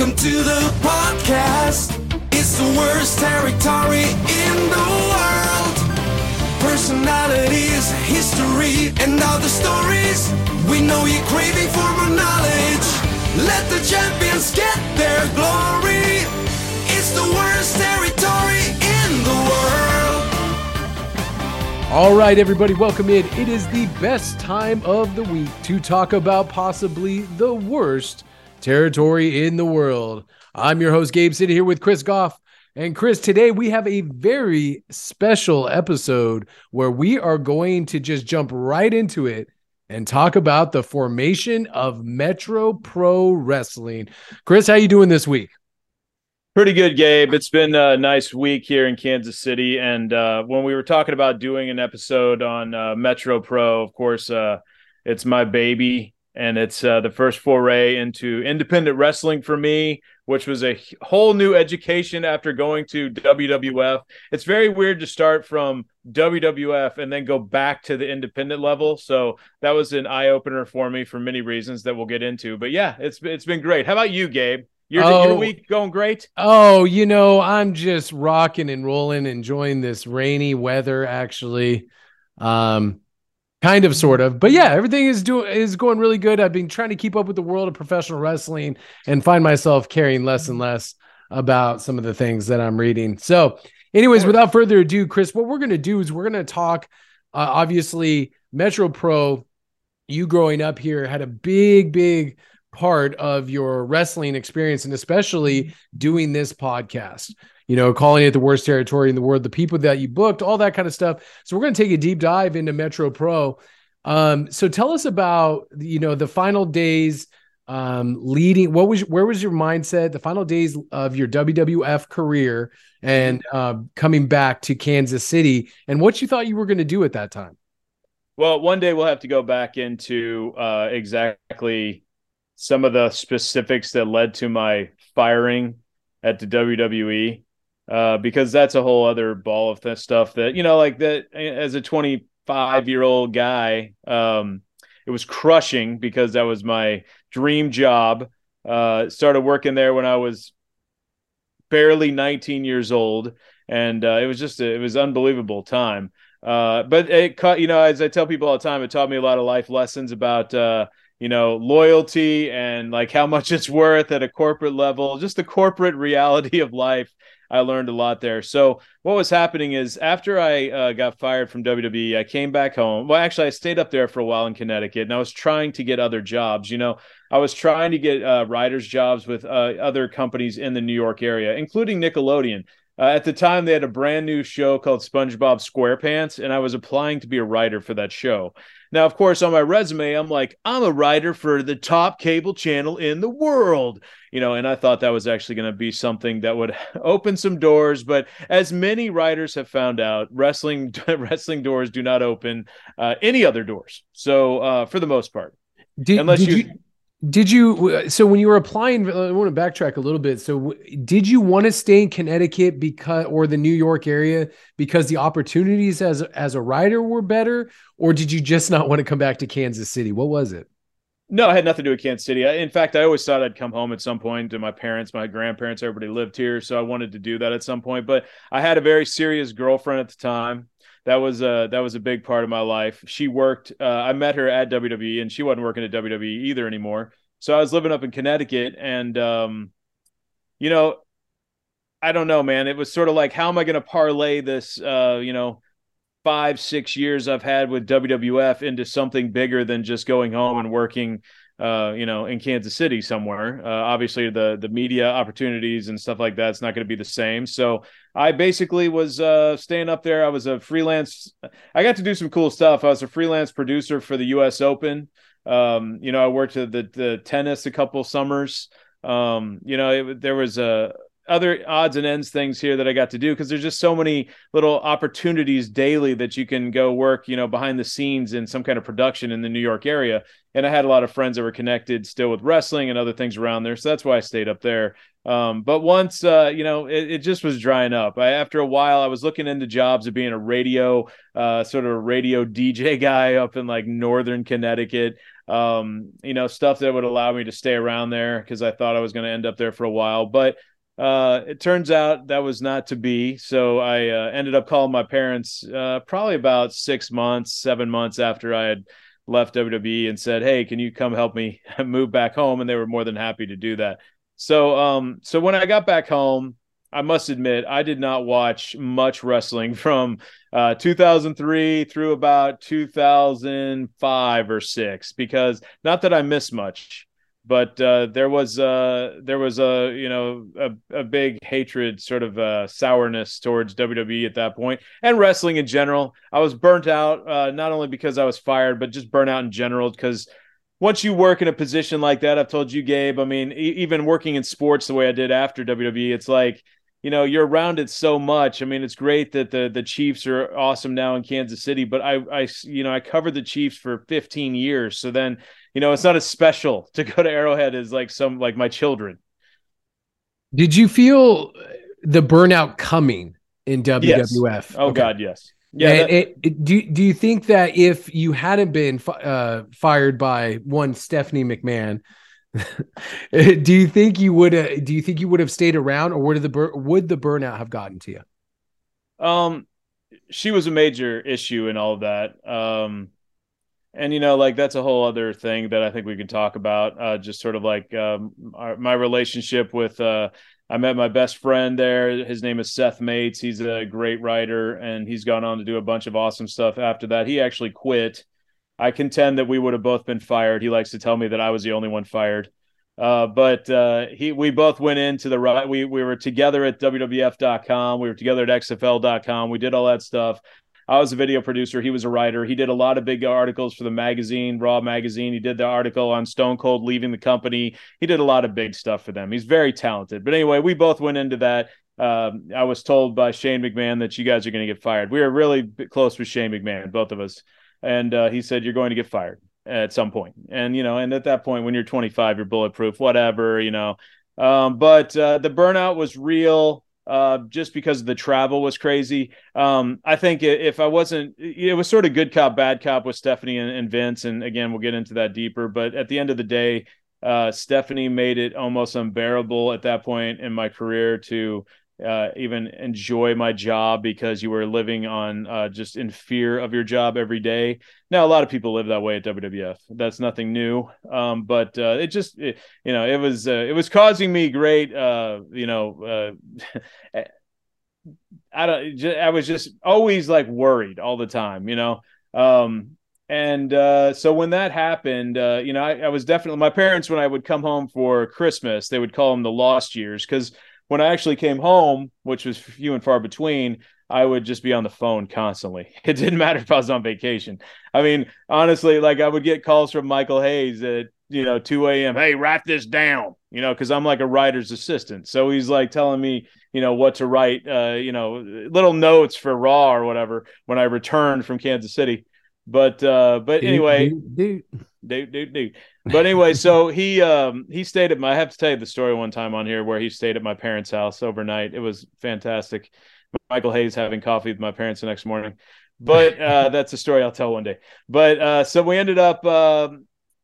Welcome to the podcast. It's the worst territory in the world. Personalities, history, and other stories. We know you're craving for more knowledge. Let the champions get their glory. It's the worst territory in the world. All right, everybody, welcome in. It is the best time of the week to talk about possibly the worst territory in the world. I'm your host, Gabe, sitting here with Chris Goff. And Chris, today we have a very special episode where we are going to just jump right into it and talk about the formation of Metro Pro Wrestling. Chris, how you doing this week? Pretty good, Gabe. It's been a nice week here in Kansas City, and uh, when we were talking about doing an episode on uh, Metro Pro, of course, uh, it's my baby, and it's uh, the first foray into independent wrestling for me, which was a whole new education after going to WWF. It's very weird to start from WWF and then go back to the independent level. So that was an eye opener for me for many reasons that we'll get into. But yeah, it's it's been great. How about you, Gabe? Your, Oh. your week going great? Oh, you know, I'm just rocking and rolling, enjoying this rainy weather actually. Um kind of sort of. But yeah, everything is doing is going really good. I've been trying to keep up with the world of professional wrestling and find myself caring less and less about some of the things that I'm reading. So, anyways, without further ado, Chris, what we're going to do is we're going to talk uh, obviously Metro Pro you growing up here had a big big part of your wrestling experience and especially doing this podcast you know calling it the worst territory in the world the people that you booked all that kind of stuff. So we're going to take a deep dive into metro pro. Um, so tell us about you know the final days um, leading what was where was your mindset the final days of your wwf career and uh, coming back to kansas city and what you thought you were going to do at that time? Well, one day we'll have to go back into uh, exactly some of the specifics that led to my firing at the WWE, uh, because that's a whole other ball of stuff that you know, like that. As a 25 year old guy, um, it was crushing because that was my dream job. Uh, started working there when I was barely 19 years old, and uh, it was just a, it was unbelievable time. Uh, but it cut, you know, as I tell people all the time, it taught me a lot of life lessons about, uh, you know, loyalty and like how much it's worth at a corporate level, just the corporate reality of life. I learned a lot there. So what was happening is after I uh, got fired from WWE, I came back home. Well, actually, I stayed up there for a while in Connecticut, and I was trying to get other jobs. You know, I was trying to get uh, writers' jobs with uh, other companies in the New York area, including Nickelodeon. Uh, at the time, they had a brand new show called SpongeBob SquarePants, and I was applying to be a writer for that show. Now, of course, on my resume, I'm like, I'm a writer for the top cable channel in the world, you know, and I thought that was actually going to be something that would open some doors. But as many writers have found out, wrestling wrestling doors do not open uh, any other doors. So, uh, for the most part, did, unless did you, you Did you so when you were applying? Uh, I want to backtrack a little bit. So, did you want to stay in Connecticut because, or the New York area, because the opportunities as as a writer were better, or did you just not want to come back to Kansas City? What was it? No, I had nothing to do with Kansas City. In fact, I always thought I'd come home at some point to my parents, my grandparents, everybody lived here. So I wanted to do that at some point. But I had a very serious girlfriend at the time. That was a that was a big part of my life. She worked. Uh, I met her at WWE, and she wasn't working at WWE either anymore. So I was living up in Connecticut, and um, you know, I don't know, man. It was sort of like, how am I going to parlay this, uh, you know, five, six years I've had with WWF into something bigger than just going home and working, uh, you know, in Kansas City somewhere. Uh, obviously, the the media opportunities and stuff like that's not going to be the same. So I basically was uh, staying up there. I was a freelance. I got to do some cool stuff. I was a freelance producer for the U.S. Open. Um, you know, I worked at the the tennis a couple summers. Um, you know, it, there was a other odds and ends things here that I got to do because there's just so many little opportunities daily that you can go work, you know, behind the scenes in some kind of production in the New York area. And I had a lot of friends that were connected still with wrestling and other things around there. So that's why I stayed up there. Um, but once, uh, you know, it, it just was drying up. I, after a while, I was looking into jobs of being a radio, uh, sort of a radio DJ guy up in like Northern Connecticut. um, you know, stuff that would allow me to stay around there because I thought I was going to end up there for a while. But uh, it turns out that was not to be. So I uh, ended up calling my parents uh, probably about six months, seven months after I had left WWE and said, "Hey, can you come help me move back home?" And they were more than happy to do that. So, um, so when I got back home, I must admit I did not watch much wrestling from uh, 2003 through about 2005 or six because not that I missed much, but uh, there was uh, there was a you know a, a big hatred, sort of uh, sourness towards WWE at that point and wrestling in general. I was burnt out uh, not only because I was fired, but just burnt out in general because once you work in a position like that, I've told you, Gabe. I mean, e- even working in sports the way I did after WWE, it's like you know you're around it so much. I mean, it's great that the the Chiefs are awesome now in Kansas City, but I I you know I covered the Chiefs for 15 years, so then you know it's not as special to go to Arrowhead as like some like my children. Did you feel the burnout coming in WWF? Yes. Oh okay. God, yes. Yeah. That, it, it, do Do you think that if you hadn't been uh, fired by one Stephanie McMahon, do you think you would uh, do you think you would have stayed around or would the would the burnout have gotten to you um she was a major issue in all of that um and you know like that's a whole other thing that i think we can talk about uh just sort of like um our, my relationship with uh I met my best friend there. His name is Seth Mates. He's a great writer, and he's gone on to do a bunch of awesome stuff after that. He actually quit I contend that we would have both been fired. He likes to tell me that I was the only one fired. Uh, but uh, he, we both went into the right. We we were together at WWF.com. We were together at XFL.com. We did all that stuff. I was a video producer. He was a writer. He did a lot of big articles for the magazine, Raw magazine. He did the article on Stone Cold leaving the company. He did a lot of big stuff for them. He's very talented. But anyway, we both went into that. Um, I was told by Shane McMahon that you guys are going to get fired. We were really close with Shane McMahon, both of us and uh, he said you're going to get fired at some point. and you know and at that point when you're 25 you're bulletproof whatever you know um, but uh, the burnout was real uh, just because the travel was crazy. Um, I think if I wasn't, it was sort of good cop, bad cop with Stephanie and, and, Vince. And again, we'll get into that deeper. But at the end of the day, uh, Stephanie made it almost unbearable at that point in my career to uh, even enjoy my job because you were living on uh, just in fear of your job every day. Now, a lot of people live that way at WWF. That's nothing new. Um, but uh, it just, it, you know, it was uh, it was causing me great, uh, you know. Uh, I don't. I was just always like worried all the time, you know. Um, and so when that happened, you know, I, I was definitely my parents when I would come home for Christmas, they would call them the lost years because when I actually came home, which was few and far between, I would just be on the phone constantly. It didn't matter if I was on vacation. I mean, honestly, like I would get calls from Michael Hayes at you know 2 a.m. Hey, write this down. You know, because I'm like a writer's assistant. So he's like telling me, you know, what to write. Uh, you know, little notes for Raw or whatever when I returned from Kansas City. But uh, but anyway, dude, dude, dude, dude. Dude. But anyway, so he um he stayed at my. I have to tell you the story one time on here where he stayed at my parents' house overnight. It was fantastic. Michael Hayes having coffee with my parents the next morning. But uh, that's a story I'll tell one day. But uh, so we ended up uh,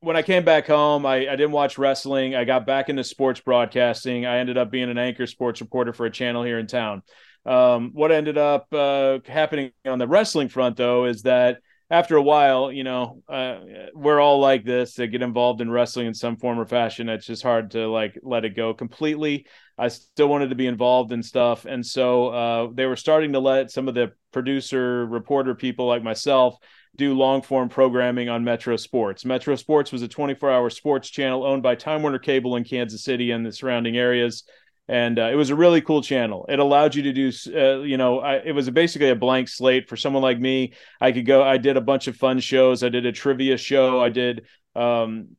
when I came back home. I, I didn't watch wrestling. I got back into sports broadcasting. I ended up being an anchor sports reporter for a channel here in town. Um, what ended up uh, happening on the wrestling front, though, is that after a while, you know, uh, we're all like this to get involved in wrestling in some form or fashion. It's just hard to like let it go completely. I still wanted to be involved in stuff. And so uh, they were starting to let some of the producer, reporter people like myself do long form programming on Metro Sports. Metro Sports was a 24 hour sports channel owned by Time Warner Cable in Kansas City and the surrounding areas and uh, it was a really cool channel. It allowed you to do, uh, you know, I, it was basically a blank slate for someone like me. I could go. I did a bunch of fun shows. I did a trivia show. I did um,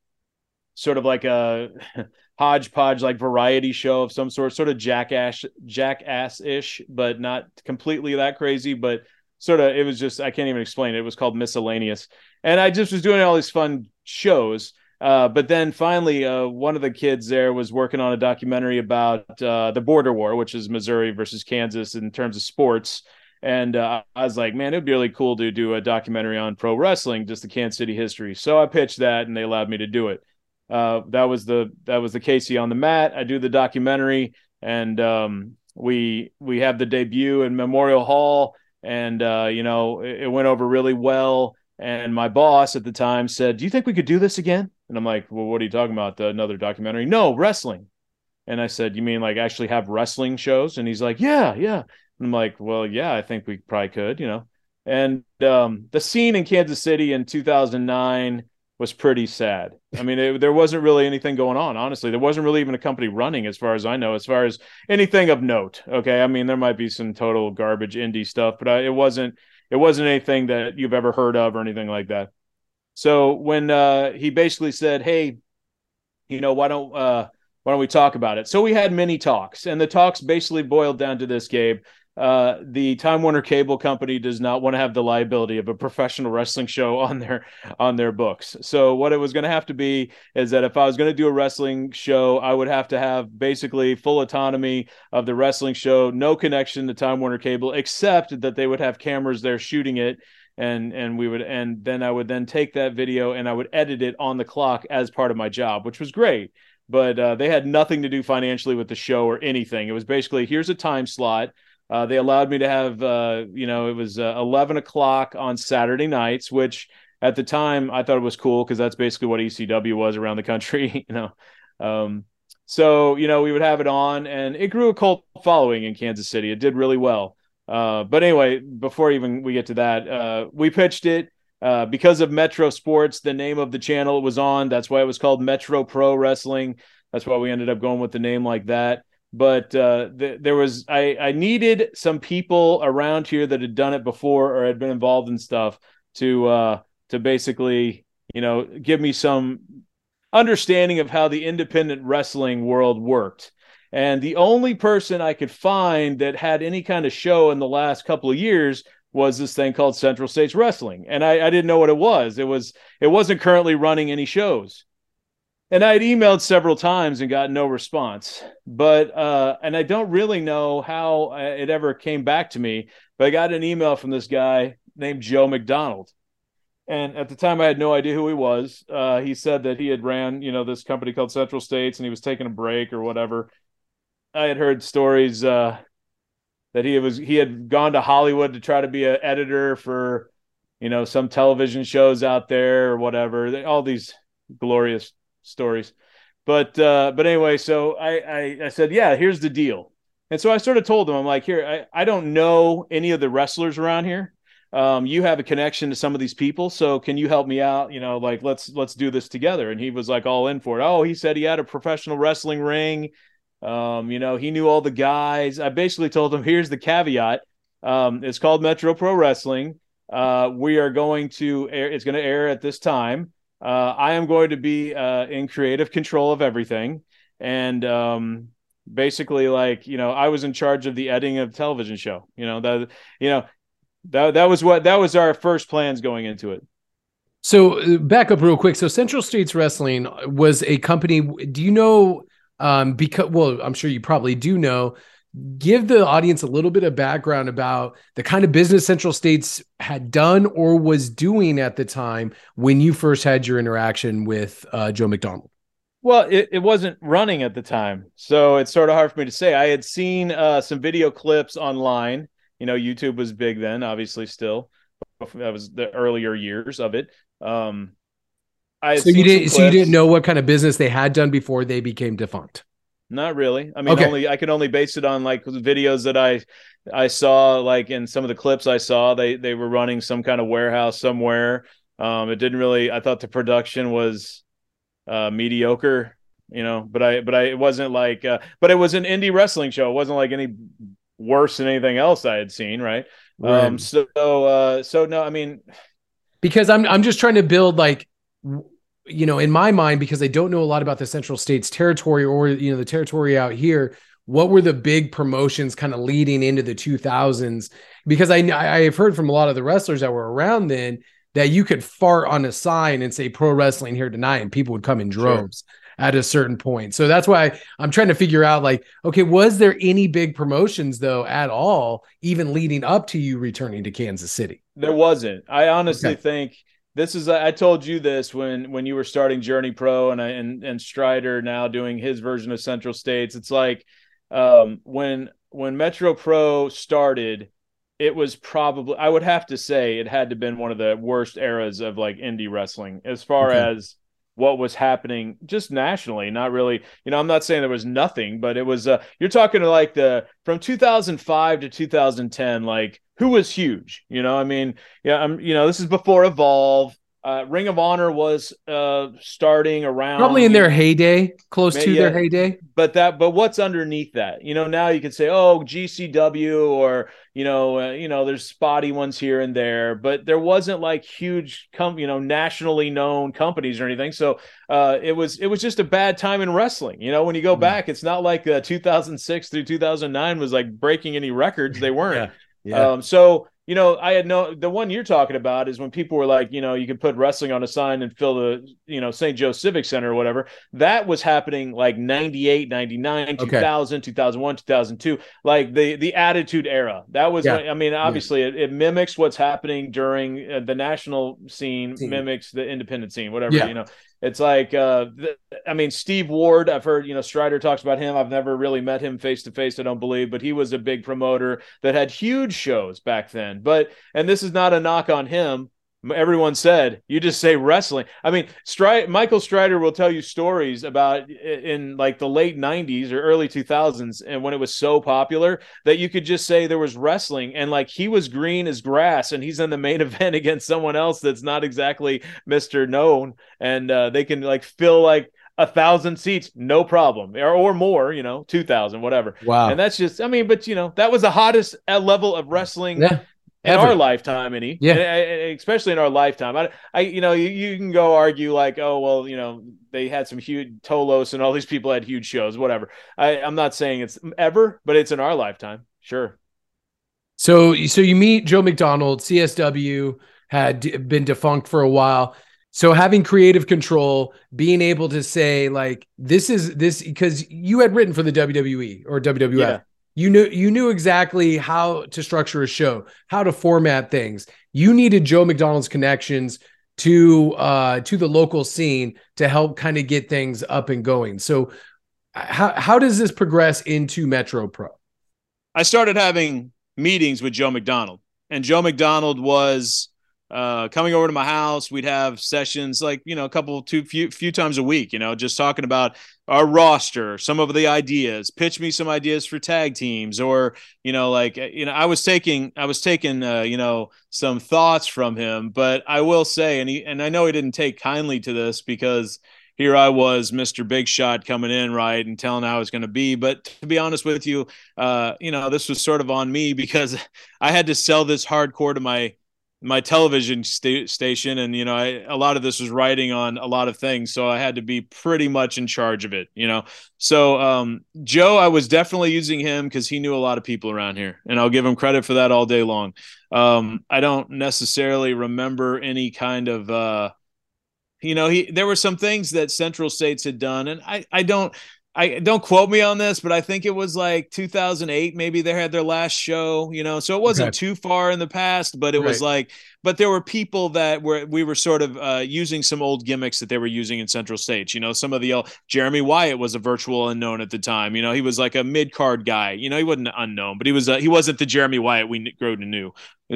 sort of like a hodgepodge, like variety show of some sort, sort of jackass, jackass ish, but not completely that crazy. But sort of, it was just I can't even explain it. It was called miscellaneous, and I just was doing all these fun shows uh, but then finally, uh, one of the kids there was working on a documentary about uh, the border war, which is Missouri versus Kansas in terms of sports. And uh, I was like, man, it'd be really cool to do a documentary on pro wrestling, just the Kansas City history. So I pitched that, and they allowed me to do it. Uh, that was the that was the KC on the mat. I do the documentary, and um, we we have the debut in Memorial Hall, and you know it, it went over really well. And my boss at the time said, "Do you think we could do this again?" And I'm like, "Well, what are you talking about? The, another documentary?" No, wrestling. And I said, "You mean like actually have wrestling shows?" And he's like, "Yeah, yeah." And I'm like, "Well, yeah, I think we probably could, you know." And um, the scene in Kansas City in 2009 was pretty sad. I mean, it, there wasn't really anything going on. Honestly, there wasn't really even a company running, as far as I know, as far as anything of note. Okay, I mean, there might be some total garbage indie stuff, but I, it wasn't. It wasn't anything that you've ever heard of or anything like that. So when uh, he basically said, "Hey, you know, why don't uh, why don't we talk about it?" So we had many talks, and the talks basically boiled down to this, Gabe. Uh, the Time Warner Cable Company does not want to have the liability of a professional wrestling show on their on their books. So what it was going to have to be is that if I was going to do a wrestling show, I would have to have basically full autonomy of the wrestling show, no connection to Time Warner Cable, except that they would have cameras there shooting it. And and we would and then I would then take that video and I would edit it on the clock as part of my job, which was great. But uh, they had nothing to do financially with the show or anything. It was basically here's a time slot uh, they allowed me to have, uh, you know, it was uh, 11 o'clock on Saturday nights, which at the time I thought it was cool because that's basically what ECW was around the country, you know. Um, so, you know, we would have it on and it grew a cult following in Kansas City. It did really well. Uh, but anyway, before even we get to that, uh, we pitched it. Uh, because of Metro Sports, the name of the channel it was on. That's why it was called Metro Pro Wrestling. That's why we ended up going with the name like that but uh, th- there was I, I needed some people around here that had done it before or had been involved in stuff to uh, to basically you know give me some understanding of how the independent wrestling world worked. And the only person I could find that had any kind of show in the last couple of years was this thing called Central States Wrestling, and I, I didn't know what it was. It was it wasn't currently running any shows and I had emailed several times and got no response. But uh, and I don't really know how uh, it ever came back to me. But I got an email from this guy named Joe McDonald, and at the time I had no idea who he was. Uh, he said that he had ran you know this company called Central States and he was taking a break or whatever. I had heard stories uh, that he was he had gone to Hollywood to try to be an editor for you know some television shows out there or whatever. All these glorious stories. But uh, but anyway, so I, I I said, yeah, here's the deal. And so I sort of told him, I'm like, here, I, I don't know any of the wrestlers around here. Um, you have a connection to some of these people, so can you help me out? You know, like let's let's do this together. And he was like all in for it. Oh, he said he had a professional wrestling ring. Um, you know, he knew all the guys. I basically told him, here's the caveat. Um, it's called Metro Pro Wrestling. Uh, we are going to air, it's going to air at this time uh, I am going to be uh, in creative control of everything. And um, basically, like, you know, I was in charge of the editing of television show. You know, that, you know, that, that was what, that was our first plans going into it. So uh, back up real quick. So Central States Wrestling was a company. Do you know? Um, because well, I'm sure you probably do know give the audience a little bit of background about the kind of business Central States had done or was doing at the time when you first had your interaction with uh, Joe McDonald. Well, it, it wasn't running at the time. So it's sort of hard for me to say. I had seen uh, some video clips online. You know, YouTube was big then, obviously, still. That was the earlier years of it. Um, I so you didn't so you didn't know what kind of business they had done before they became defunct. Not really. I mean, okay. only I can only base it on like videos that I I saw, like in some of the clips I saw. They they were running some kind of warehouse somewhere. Um, it didn't really. I thought the production was uh, mediocre, you know. But I but I it wasn't like. Uh, but it was an indie wrestling show. It wasn't like any worse than anything else I had seen. Right. right. Um. So uh. So no. I mean, because I'm I'm just trying to build like you know, in my mind, because I don't know a lot about the Central States territory or, you know, the territory out here, what were the big promotions kind of leading into the 2000s? Because I, I have heard from a lot of the wrestlers that were around then that you could fart on a sign and say pro wrestling here tonight and people would come in droves. Sure. at a certain point. So that's why I'm trying to figure out like, okay, was there any big promotions though at all, even leading up to you returning to Kansas City? There wasn't. I honestly okay. think this is I told you this when when you were starting Journey Pro and and and Strider now doing his version of Central States. It's like um, when when Metro Pro started, it was probably I would have to say it had to been one of the worst eras of like indie wrestling as far okay. as what was happening just nationally not really you know i'm not saying there was nothing but it was uh you're talking to like the from 2005 to 2010 like who was huge you know? I mean yeah i'm you know this is before evolve uh, Ring of Honor was uh, starting around probably in their heyday, close to their heyday. But that, but what's underneath that? You know, now you can say, oh, GCW, or you know, uh, you know, there's spotty ones here and there, but there wasn't like huge, com- you know, nationally known companies or anything. So uh, it was it was just a bad time in wrestling. You know, when you go mm-hmm. back, it's not like uh, 2006 through 2009 was like breaking any records. They weren't. yeah. yeah. Um, so you know, I had no the one you're talking about is when people were like, you know, you could put wrestling on a sign and fill the, you know, St. Joe Civic Center or whatever. That was happening like 98, 99, okay. 2000, 2001, 2002, like the the attitude era. That was yeah. I mean, obviously yeah. it, it, mimics what's happening during uh, the national scene, scene, mimics the independent scene, whatever, yeah. you know. It's like, uh, I mean, Steve Ward. I've heard, you know, Strider talks about him. I've never really met him face to face. I don't believe, but he was a big promoter that had huge shows back then. But and this is not a knock on him everyone said you just say wrestling i mean Stry- michael strider will tell you stories about in like the late 90s or early 2000s and when it was so popular that you could just say there was wrestling and like he was green as grass and he's in the main event against someone else that's not exactly mr known and uh, they can like fill like a thousand seats, no problem, or, or more, you know, two thousand, whatever. Wow. And that's just, I mean, but you know, that was the hottest uh, level of wrestling yeah in our lifetime, any yeah, uh, uh, especially in our lifetime. I, I, you know, you, you can go argue like, oh well, you know, they had some huge Tolos and all these people had huge shows, whatever. I, I'm not saying it's ever, but it's in our lifetime, sure. So, so you meet Joe McDonald, CSW had been defunct for a while. So having creative control, being able to say like this is this because you had written for the WWE or WWF. Yeah you knew you knew exactly how to structure a show, how to format things. You needed Joe McDonald's connections to uh to the local scene to help kind of get things up and going. So how how does this progress into Metro Pro? I started having meetings with Joe McDonald, and Joe McDonald was uh, coming over to my house. We'd have sessions like you know a couple, two, few, few times a week. You know, just talking about our roster, some of the ideas. Pitch me some ideas for tag teams, or you know, like you know, I was taking, I was taking, uh, you know, some thoughts from him. But I will say, and he, and I know he didn't take kindly to this because here I was, Mr. Big Shot coming in, right, and telling how it's going to be. But to be honest with you, uh, you know, this was sort of on me because I had to sell this hardcore to my my television st- station and you know I, a lot of this was writing on a lot of things so i had to be pretty much in charge of it you know? So um, joe i was definitely using him because he knew a lot of people around here and i'll give him credit for that all day long. Um, i don't necessarily remember any kind of uh, you know he there were some things that central states had done and i i don't I don't quote me on this, but I think it was like 2008. Maybe they had their last show, you know, so it wasn't okay. too far in the past, but it right. was like, but there were people that were, we were sort of uh, using some old gimmicks that they were using in Central States. You know, some of the, uh, Jeremy Wyatt was a virtual unknown at the time. You know, he was like a mid card guy. You know, he wasn't unknown, but he was, uh, he wasn't the Jeremy Wyatt we grew to knew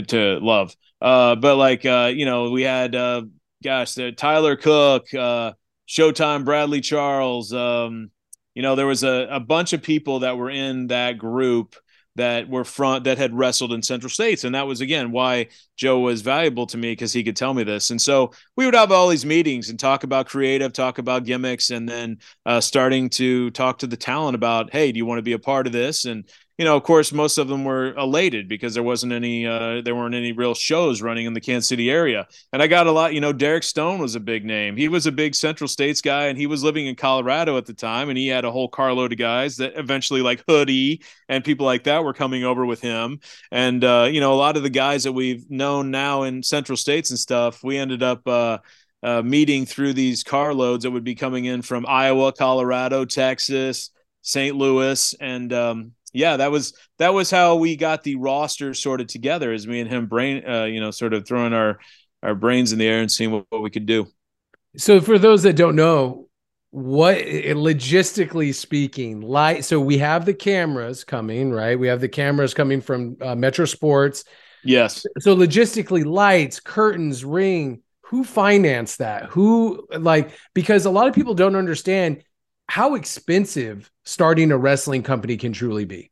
to love. Uh, but like, uh, you know, we had, uh, gosh, Tyler Cook, uh, Showtime Bradley Charles, um, you know, there was a, a bunch of people that were in that group that were front that had wrestled in Central States. And that was again why Joe was valuable to me because he could tell me this. And so we would have all these meetings and talk about creative, talk about gimmicks, and then uh, starting to talk to the talent about, hey, do you want to be a part of this? And you know, of course, most of them were elated because there wasn't any, uh, there weren't any real shows running in the Kansas City area. And I got a lot, you know, Derek Stone was a big name. He was a big Central States guy, and he was living in Colorado at the time, and he had a whole carload of guys that eventually, like Hoodie and people like that, were coming over with him. And uh, you know, a lot of the guys that we've known now in Central States and stuff, we ended up. Uh, uh, meeting through these carloads that would be coming in from Iowa, Colorado, Texas, St. Louis, and um, yeah, that was that was how we got the roster sorted together. As me and him brain, uh, you know, sort of throwing our our brains in the air and seeing what, what we could do. So, for those that don't know, what logistically speaking, light. So we have the cameras coming, right? We have the cameras coming from uh, Metro Sports. Yes. So logistically, lights, curtains, ring. Who financed that? Who like because a lot of people don't understand how expensive starting a wrestling company can truly be.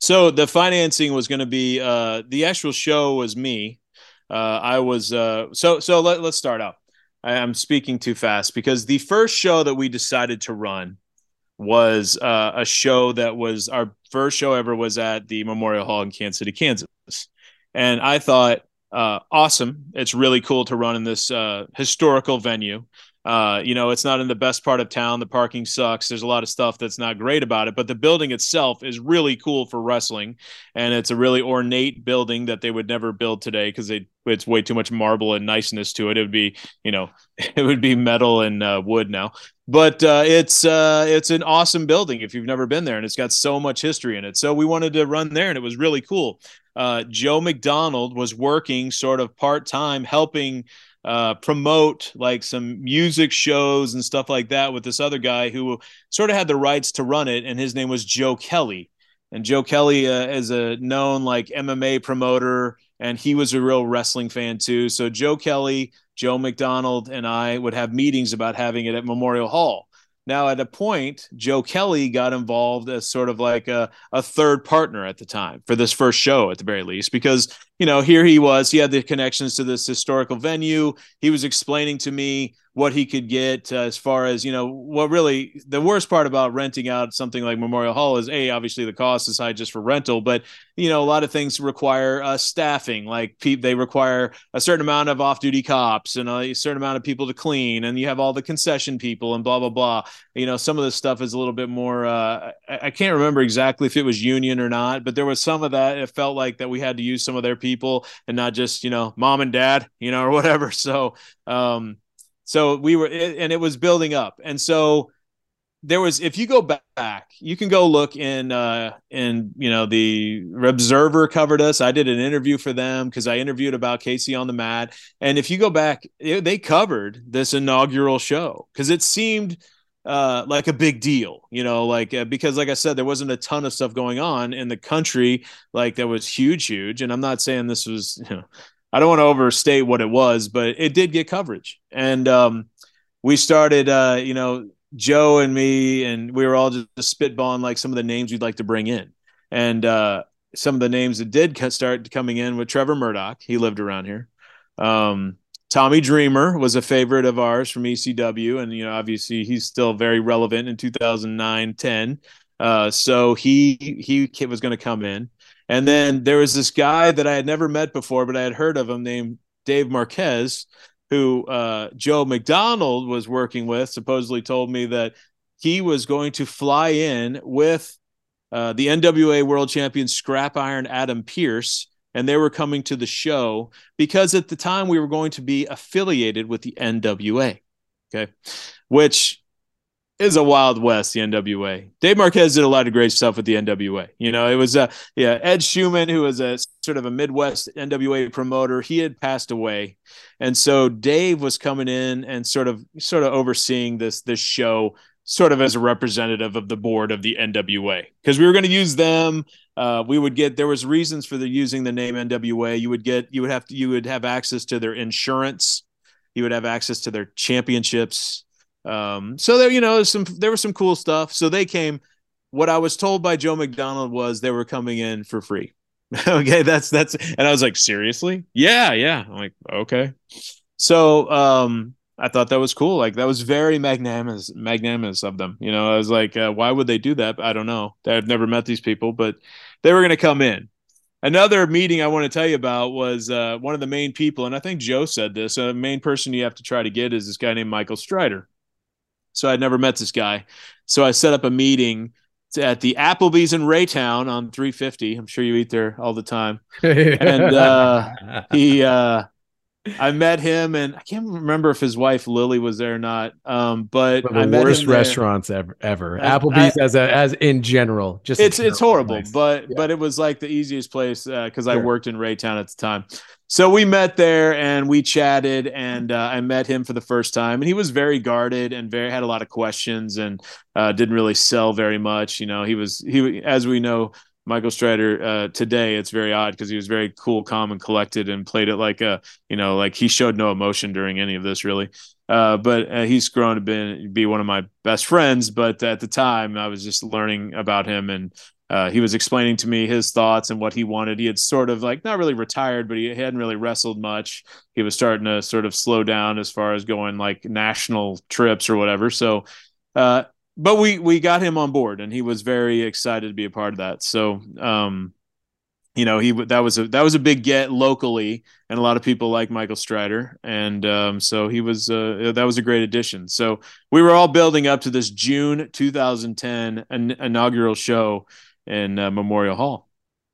So the financing was going to be uh, the actual show was me. Uh, I was uh, so so. Let, let's start out. I, am speaking too fast because the first show that we decided to run was uh, a show that was our first show ever was at the Memorial Hall in Kansas City, Kansas. And I thought, uh, awesome. It's really cool to run in this uh, historical venue. Uh, you know, it's not in the best part of town. The parking sucks. There's a lot of stuff that's not great about it, but the building itself is really cool for wrestling, and it's a really ornate building that they would never build today because it's way too much marble and niceness to it. It would be, you know, it would be metal and uh, wood now. But uh, it's uh, it's an awesome building if you've never been there, and it's got so much history in it. So we wanted to run there, and it was really cool uh, Joe McDonald was working sort of part time, helping uh, promote like some music shows and stuff like that with this other guy who sort of had the rights to run it, and his name was Joe Kelly. And Joe Kelly uh, is a known like MMA promoter, and he was a real wrestling fan too. So Joe Kelly, Joe McDonald, and I would have meetings about having it at Memorial Hall. Now, at a point, Joe Kelly got involved as sort of like a, a third partner at the time for this first show, at the very least, because, you know, here he was, he had the connections to this historical venue. He was explaining to me what he could get uh, as far as you know what really the worst part about renting out something like memorial hall is a obviously the cost is high just for rental but you know a lot of things require uh, staffing like pe- they require a certain amount of off-duty cops and a certain amount of people to clean and you have all the concession people and blah blah blah you know some of this stuff is a little bit more uh, I-, I can't remember exactly if it was union or not but there was some of that it felt like that we had to use some of their people and not just you know mom and dad you know or whatever so um so we were, and it was building up. And so there was, if you go back, you can go look in, uh, in, you know, the Observer covered us. I did an interview for them because I interviewed about KC on the mat. And if you go back, it, they covered this inaugural show because it seemed, uh, like a big deal, you know, like uh, because like I said, there wasn't a ton of stuff going on in the country like that was huge, huge. And I'm not saying this was, you know, I don't want to overstate what it was, but it did get coverage. And um, we started, uh, you know, Joe and me, and we were all just, spitballing like some of the names we'd like to bring in. And uh, some of the names that did start coming in with Trevor Murdoch. He lived around here. Um, Tommy Dreamer was a favorite of ours from ECW, and you know, obviously, he's still very relevant in 2009, 10. Uh, so he he was going to come in. And then there was this guy that I had never met before, but I had heard of him named Dave Marquez, who uh, Joe McDonald was working with, supposedly told me that he was going to fly in with uh, the NWA World Champion Scrap Iron Adam Pearce, and they were coming to the show because at the time we were going to be affiliated with the NWA. Okay. Which is a wild west the nwa dave marquez did a lot of great stuff with the nwa you know it was uh yeah ed schumann who was a sort of a midwest nwa promoter he had passed away and so dave was coming in and sort of sort of overseeing this this show sort of as a representative of the board of the nwa because we were going to use them uh, we would get there was reasons for the using the name nwa you would get you would have to you would have access to their insurance you would have access to their championships um, so there, you know, some there was some cool stuff. So they came. What I was told by Joe McDonald was they were coming in for free. okay, that's that's, and I was like, seriously? Yeah, yeah. I'm like, okay. So um, I thought that was cool. Like that was very magnanimous, magnanimous of them. You know, I was like, uh, why would they do that? I don't know. I've never met these people, but they were going to come in. Another meeting I want to tell you about was uh, one of the main people, and I think Joe said this. A main person you have to try to get is this guy named Michael Strider. So I'd never met this guy. So I set up a meeting at the Applebee's in Raytown on 350. I'm sure you eat there all the time. and uh, he uh, I met him, and I can't remember if his wife Lily was there or not. Um, but One of I the worst restaurants ever. Ever. I- Applebee's as a as in general. Just It's it's horrible, place. but Yeah. but it was like the easiest place because I Sure. worked in Raytown at the time. So we met there and we chatted, and uh, I met him for the first time, and he was very guarded and very had a lot of questions and uh, didn't really sell very much. You know, he was he as we know. Michael Strider uh, today, it's very odd because he was very cool, calm, and collected, and played it like a, you know, like he showed no emotion during any of this, really. Uh, but uh, he's grown to be, be one of my best friends. But at the time, I was just learning about him, and uh, he was explaining to me his thoughts and what he wanted. He had sort of like not really retired, but he hadn't really wrestled much. He was starting to sort of slow down as far as going like national trips or whatever. So, uh, but we we got him on board, and he was very excited to be a part of that. So, um, you know, he that was a that was a big get locally, and a lot of people like Michael Strider, and um, so he was uh, that was a great addition. So we were all building up to this June 2010 in- inaugural show in uh, Memorial Hall.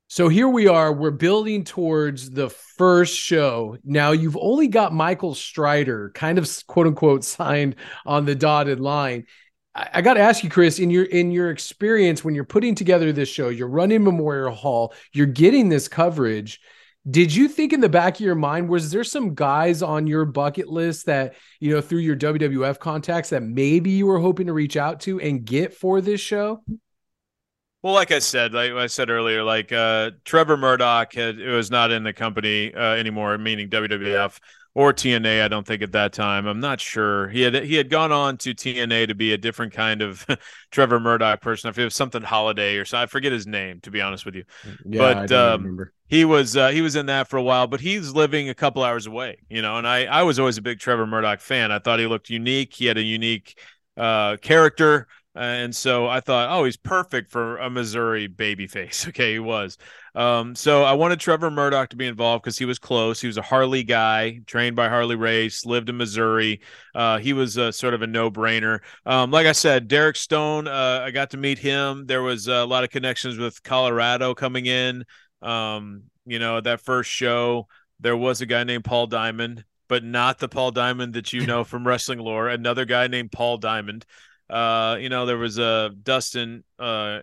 So here we are. We're building towards the first show. Now you've only got Michael Strider kind of quote unquote signed on the dotted line. I, got to ask you, Chris, in your in your experience when you're putting together this show, you're running Memorial Hall, you're getting this coverage. Did you think in the back of your mind, was there some guys on your bucket list that, you know, through your WWF contacts that maybe you were hoping to reach out to and get for this show? Well, like I said, like I said earlier, like uh, Trevor Murdoch had it was not in the company uh, anymore, meaning WWF or TNA. I don't think at that time. I'm not sure. He had he had gone on to TNA to be a different kind of Trevor Murdoch person. If it was something Holiday or so, I forget his name. To be honest with you, Yeah, But, I um, he was uh, he was in that for a while, but he's living a couple hours away. You know, and I I was always a big Trevor Murdoch fan. I thought he looked unique. He had a unique uh, character. And so I thought, oh, he's perfect for a Missouri babyface. Okay, he was. Um, so I wanted Trevor Murdoch to be involved because he was close. He was a Harley guy, trained by Harley Race, lived in Missouri. Uh, he was uh, sort of a no-brainer. Um, like I said, Derek Stone, uh, I got to meet him. There was a lot of connections with Colorado coming in. Um, you know, that first show, there was a guy named Paul Diamond, but not the Paul Diamond that you know from wrestling lore. Another guy named Paul Diamond uh you know there was a uh, dustin uh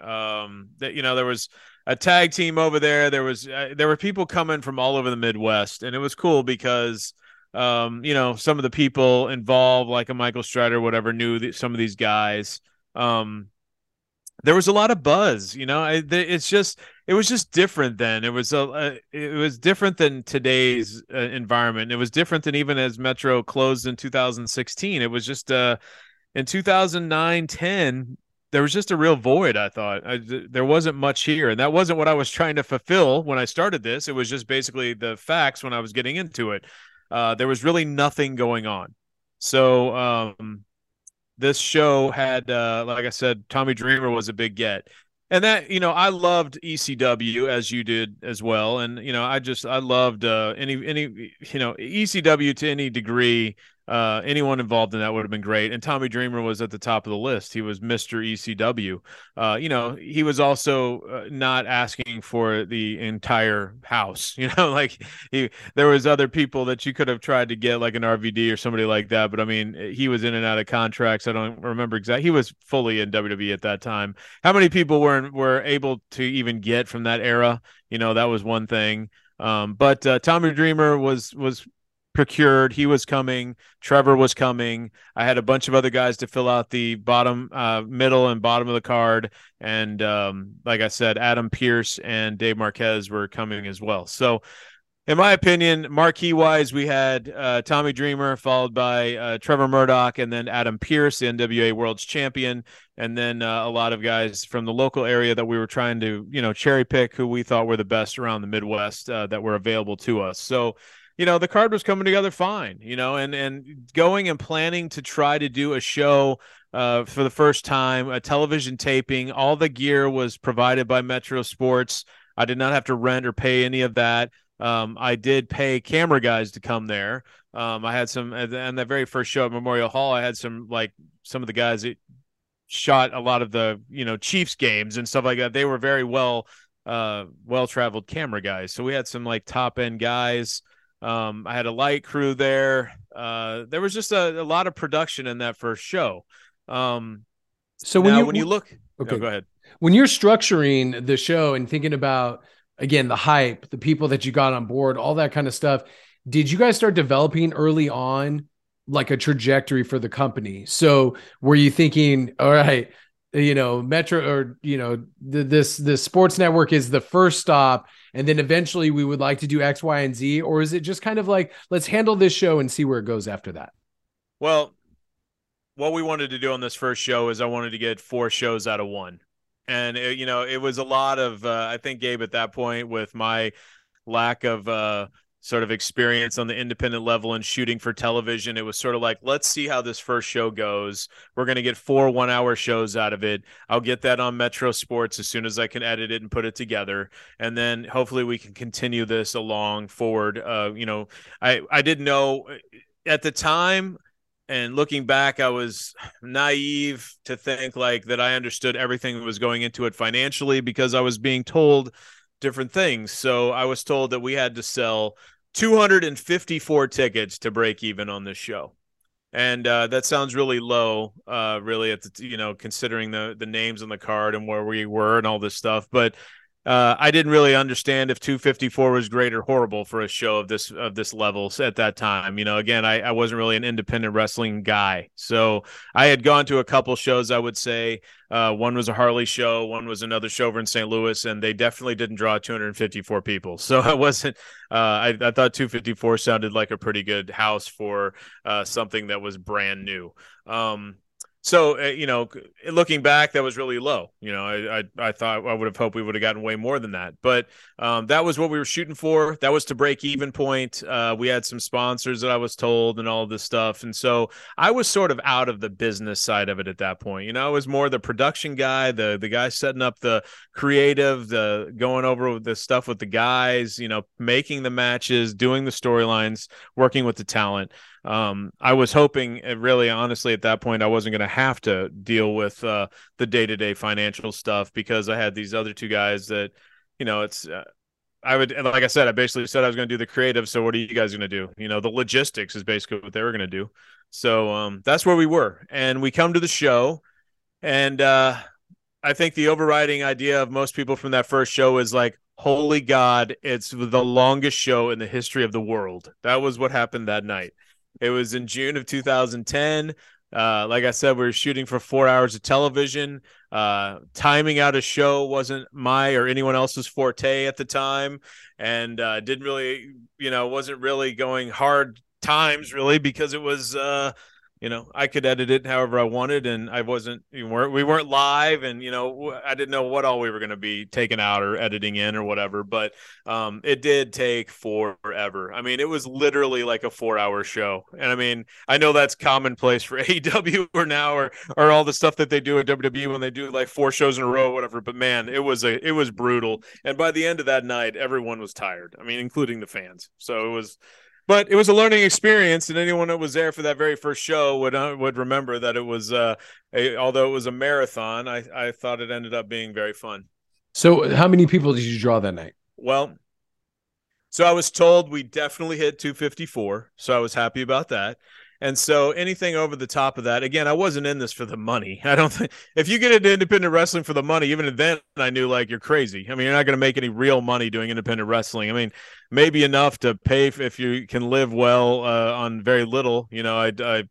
um that you know there was a tag team over there. There was uh, there were people coming from all over the midwest and it was cool because um you know some of the people involved like a michael strider whatever knew some of these guys. Um there was a lot of buzz you know I, it's just it was just different then. It was a, a it was different than today's uh, environment. It was different than even as metro closed in 2016 it was just uh in 2009 10 there was just a real void i thought. I, th- there wasn't much here and that wasn't what i was trying to fulfill when i started this. It was just basically the facts when i was getting into it. Uh, there was really nothing going on. So um, this show had uh, like i said tommy dreamer was a big get. And that you know i loved ecw as you did as well. And you know i just i loved uh, any any you know ecw to any degree uh, anyone involved in that would have been great. And Tommy Dreamer was at the top of the list. He was Mr. ECW. Uh, you know, he was also uh, not asking for the entire house. You know, like he there was other people that you could have tried to get, like an RVD or somebody like that. But I mean, he was in and out of contracts. I don't remember exactly. He was fully in WWE at that time. How many people were were able to even get from that era? You know, that was one thing. Um, but uh, Tommy Dreamer was was procured. He was coming. Trevor was coming. I had a bunch of other guys to fill out the bottom, uh, middle, and bottom of the card. And um, like I said, Adam Pearce and Dave Marquez were coming as well. So, in my opinion, marquee wise, we had uh, Tommy Dreamer, followed by uh, Trevor Murdoch, and then Adam Pearce, the NWA World's Champion, and then uh, a lot of guys from the local area that we were trying to, you know, cherry pick who we thought were the best around the Midwest uh, that were available to us. So, you know the card was coming together fine you know and and going and planning to try to do a show uh, for the first time a television taping all the gear was provided by metro sports. I did not have to rent or pay any of that. Um, i did pay camera guys to come there. Um, i had some and that very first show at memorial hall i had some like some of the guys that shot a lot of the you know chiefs games and stuff like that. They were very well uh well traveled camera guys. So we had some like top end guys Um, I had a light crew there. Uh, there was just a, a lot of production in that first show. Um, So when now, you when you look, okay, okay, go ahead. when you're structuring the show and thinking about again the hype, the people that you got on board, all that kind of stuff, did you guys start developing early on like a trajectory for the company? So were you thinking, all right, you know, Metro or you know, the, this this sports network is the first stop, and then eventually we would like to do X, Y, and Z, or is it just kind of like let's handle this show and see where it goes after that? Well, what we wanted to do on this first show is I wanted to get four shows out of one. And it, you know, it was a lot of uh, I think Gabe at that point with my lack of uh sort of experience on the independent level and shooting for television, it was sort of like let's see how this first show goes. We're going to get four 1-hour shows out of it. I'll get that on Metro Sports as soon as I can edit it and put it together. And then hopefully we can continue this along forward. Uh you know, I I didn't know at the time and looking back i was naive to think like that i understood everything that was going into it financially because i was being told different things. So i was told that we had to sell 254 tickets to break even on this show. And uh, that sounds really low uh, really at the you know considering the the names on the card and where we were and all this stuff. But uh, I didn't really understand if 254 was great or horrible for a show of this of this level at that time. You know, again, I, I wasn't really an independent wrestling guy, so I had gone to a couple shows. I would say uh, one was a Harley show, one was another show over in St. Louis, and they definitely didn't draw 254 people. So I wasn't. Uh, I, I thought 254 sounded like a pretty good house for uh, something that was brand new. Um, so uh, you know looking back that was really low. You know I, I, I thought i would have hoped we would have gotten way more than that. But um, that was what we were shooting for. That was to break even point. Uh, we had some sponsors that i was told and all this stuff. And so i was sort of out of the business side of it at that point. You know i was more the production guy the the guy setting up the creative the going over the stuff with the guys you know making the matches doing the storylines working with the talent um, I was hoping, uh, really, honestly, at that point, I wasn't going to have to deal with uh, the day to day financial stuff because I had these other two guys that, you know, it's. Uh, I would, like I said, I basically said I was going to do the creative. So what are you guys going to do? You know, the logistics is basically what they were going to do. So um, that's where we were, and we come to the show, and uh, I think the overriding idea of most people from that first show is like, holy God, it's the longest show in the history of the world. That was what happened that night. It was in June of 2010. Uh, like I said, we were shooting for four hours of television. Uh, timing out a show wasn't my or anyone else's forte at the time, and uh, didn't really, you know, wasn't really going hard times really because it was uh, you know i could edit it however i wanted and i wasn't we weren't, we weren't live and you know i didn't know what all we were going to be taking out or editing in or whatever but um, it did take forever. I mean it was literally like a four hour show and i mean i know that's commonplace for aew or now or or all the stuff that they do at wwe when they do like four shows in a row or whatever but man it was a it was brutal and by the end of that night everyone was tired i mean including the fans so it was but it was a learning experience, and anyone that was there for that very first show would uh, would remember that it was, uh, a, although it was a marathon, I I thought it ended up being very fun. So, how many people did you draw that night? Well, so I was told we definitely hit 254, so I was happy about that. And so anything over the top of that, again, I wasn't in this for the money. I don't think if you get into independent wrestling for the money, even then I knew like you're crazy. I mean, you're not going to make any real money doing independent wrestling. I mean, maybe enough to pay if you can live well uh, on very little. You know, I, I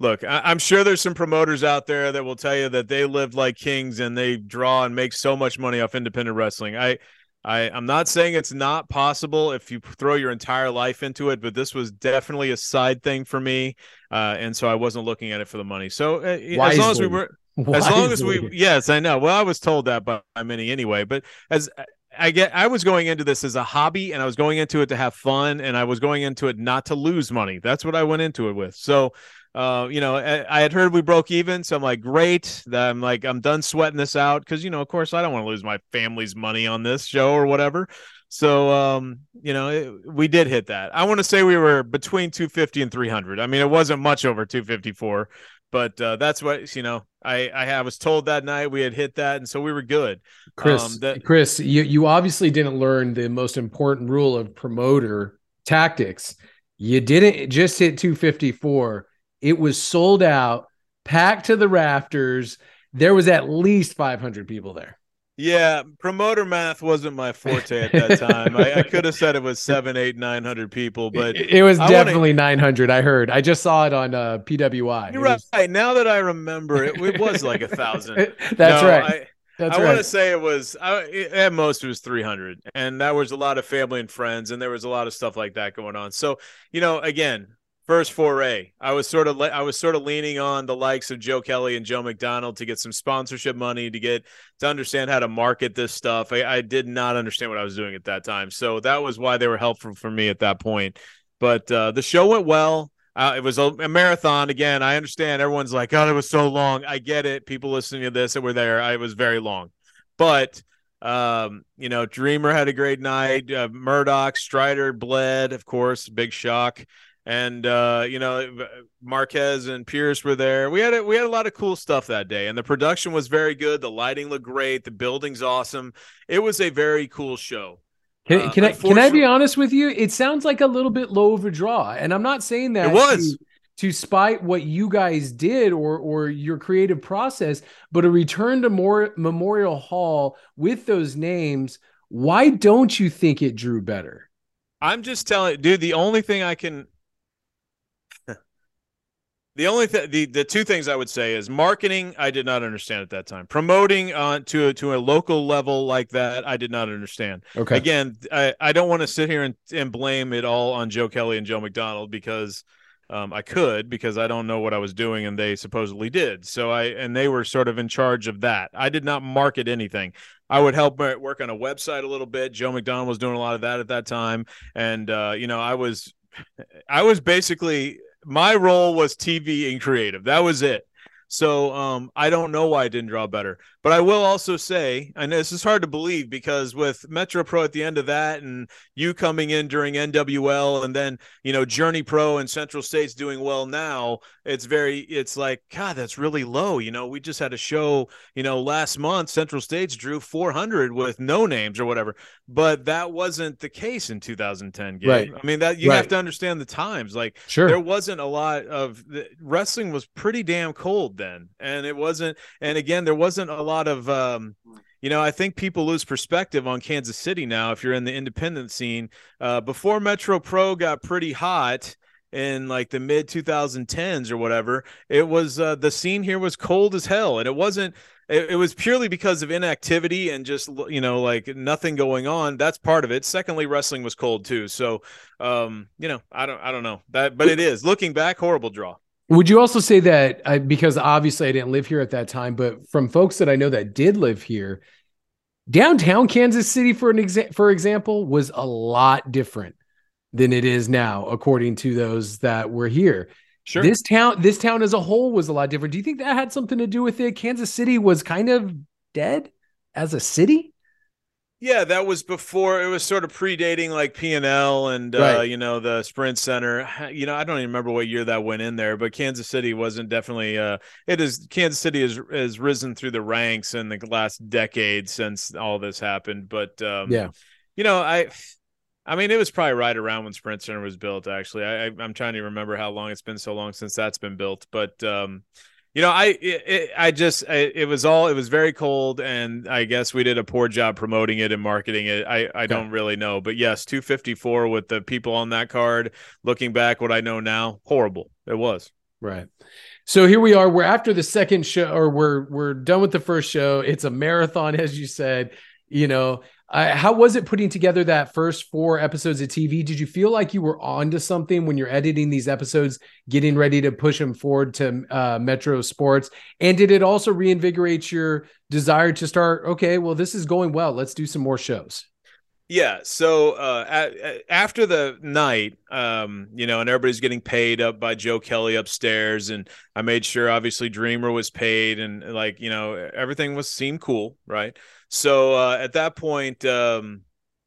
look, I, am sure there's some promoters out there that will tell you that they live like kings and they draw and make so much money off independent wrestling. I I, I'm not saying it's not possible if you throw your entire life into it, but this was definitely a side thing for me, uh, and so I wasn't looking at it for the money. So uh, as long as we were, Wisely. as long as we, yes, I know. Well, I was told that by, by many anyway, but as I get, I was going into this as a hobby, and I was going into it to have fun, and I was going into it not to lose money. That's what I went into it with. So uh, you know, I, I, had heard we broke even, so I'm like, great. That I'm like, I'm done sweating this out because you know, of course, I don't want to lose my family's money on this show or whatever. So, um, you know, it, we did hit that. I want to say we were between 250 and 300. I mean, it wasn't much over 254, but uh, that's what you know. I I was told that night we had hit that, and so we were good. Chris, um, that, Chris, you you obviously didn't learn the most important rule of promoter tactics. You didn't just hit 254. It was sold out, packed to the rafters. There was at least 500 people there. Yeah, promoter math wasn't my forte at that time. I, I could have said it was seven, eight, nine hundred people, but it, it was I definitely 900. I heard. I just saw it on uh, PWI. You're was- right. Now that I remember, it, it was like a thousand. That's No, right. I, That's I right. want to say it was at most it was 300, and that was a lot of family and friends, and there was a lot of stuff like that going on. So you know, again, first foray, I was sort of le- I was sort of leaning on the likes of Joe Kelly and Joe McDonald to get some sponsorship money to get to understand how to market this stuff. I, I did not understand what I was doing at that time, so that was why they were helpful for me at that point. But uh, the show went well. Uh, it was a, a marathon again. I understand everyone's like, "Oh, it was so long." I get it. People listening to this that were there, I was very long, but um, you know, Dreamer had a great night. Uh, Murdoch, Strider, bled, of course, big shock, and uh, you know, Marquez and Pearce were there. We had a, we had a lot of cool stuff that day, and the production was very good. The lighting looked great. The building's awesome. It was a very cool show. Can, Uh, can I can I be honest with you? It sounds like a little bit low of a draw, and I'm not saying that It was. to, to spite what you guys did or or your creative process, but a return to more Memorial Hall with those names. Why don't you think it drew better? I'm just telling, dude. The only thing I can, the only th- the the two things I would say is marketing. I did not understand at that time. Promoting on to a, to a local level like that, I did not understand. Okay, Again, I, I don't want to sit here and, and blame it all on Joe Kelly and Joe McDonald because um, I could because I don't know what I was doing and they supposedly did. So I and they were sort of in charge of that. I did not market anything. I would help uh, work on a website a little bit. Joe McDonald was doing a lot of that at that time, and uh, you know I was I was basically my role was TV and creative. That was it. So um, I don't know why I didn't draw better, but I will also say, I know this is hard to believe because with Metro Pro at the end of that, and you coming in during NWL, and then you know Journey Pro and Central States doing well now, it's very, it's like God, that's really low. You know, we just had a show, you know, last month Central States drew 400 with no names or whatever, but that wasn't the case in 2010. Gabe. Right. I mean that you have to understand the times, like sure. there wasn't a lot of the, wrestling was pretty damn cold then and it wasn't and again there wasn't a lot of um you know i think people lose perspective on kansas city now if you're in the independent scene. Uh before metro pro got pretty hot in like the mid 2010s or whatever it was uh the scene here was cold as hell. And it wasn't it, it was purely because of inactivity and just you know like nothing going on. That's part of it. Secondly wrestling was cold too. So um you know i don't i don't know. That but it is. Looking back horrible draw Would you also say that I, because obviously I didn't live here at that time, but from folks that I know that did live here, downtown Kansas City, for an exa- for example, was a lot different than it is now, according to those that were here. sure This town, this town as a whole, was a lot different. Do you think that had something to do with it? Kansas City was kind of dead as a city. Yeah, that was before it was sort of predating like P and L and uh, Right. you know the Sprint Center. You know, I don't even remember what year that went in there, but Kansas City wasn't definitely. Uh, it is Kansas City has has risen through the ranks in the last decade since all this happened. But um, Yeah. you know, I, I mean, it was probably right around when Sprint Center was built. Actually, I, I I'm trying to remember how long it's been so long since that's been built, but um, you know, I it, I just I, it was all it was very cold, and I guess we did a poor job promoting it and marketing it. I I don't really know, but yes, 254 with the people on that card. Looking back, what I know now, horrible. It was. Right. So here we are. We're after the second show, or we're we're done with the first show. It's a marathon, as you said. You know, uh, how was it putting together that first four episodes of TV? Did you feel like you were onto something when you're editing these episodes, getting ready to push them forward to uh, Metro Sports? And did it also reinvigorate your desire to start? Okay, well, this is going well. Let's do some more shows. Yeah. So uh, a- a- after the night, um, you know, and everybody's getting paid up by Joe Kelly upstairs, and I made sure obviously Dreamer was paid, and like you know everything was seemed cool, right? So uh, at that point, um,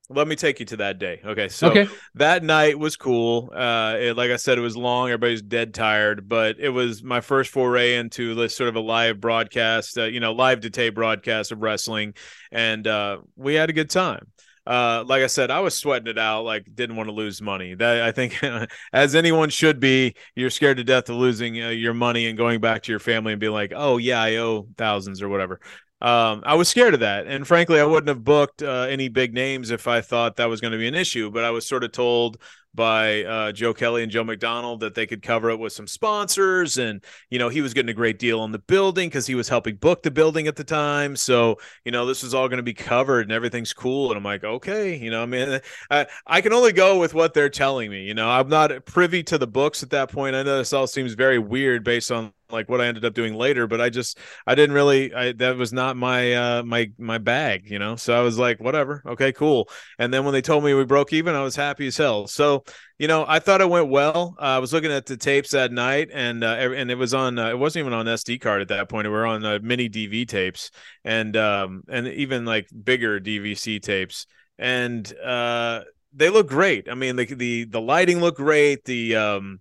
let me take you to that day. Okay. So okay. that night was cool. Uh, it, like I said, it was long. Everybody's dead tired, but it was my first foray into this sort of a live broadcast, uh, you know, live to tape broadcast of wrestling, and uh, we had a good time. uh, like I said, I was sweating it out. Like didn't want to lose money. That I think, as anyone should be, you're scared to death of losing uh, your money and going back to your family and being like, oh yeah, I owe thousands or whatever. Um, I was scared of that, and frankly, I wouldn't have booked uh, any big names if I thought that was going to be an issue. But I was sort of told by uh, Joe Kelly and Joe McDonald that they could cover it with some sponsors. And, you know, he was getting a great deal on the building because he was helping book the building at the time. So, you know, this is all going to be covered and everything's cool. And I'm like, okay, you know, I mean, I, I can only go with what they're telling me. You know, I'm not privy to the books at that point. I know this all seems very weird based on like what I ended up doing later, but I just I didn't really I that was not my uh my my bag, you know. So I was like, whatever, okay, cool. And then when they told me we broke even, I was happy as hell. So you know, I thought it went well. Uh, I was looking at the tapes that night, and uh, and it was on. Uh, it wasn't even on SD card at that point. We were on uh, mini DV tapes, and um, and even like bigger DVC tapes, and uh, they look great. I mean, the the the lighting looked great. The um,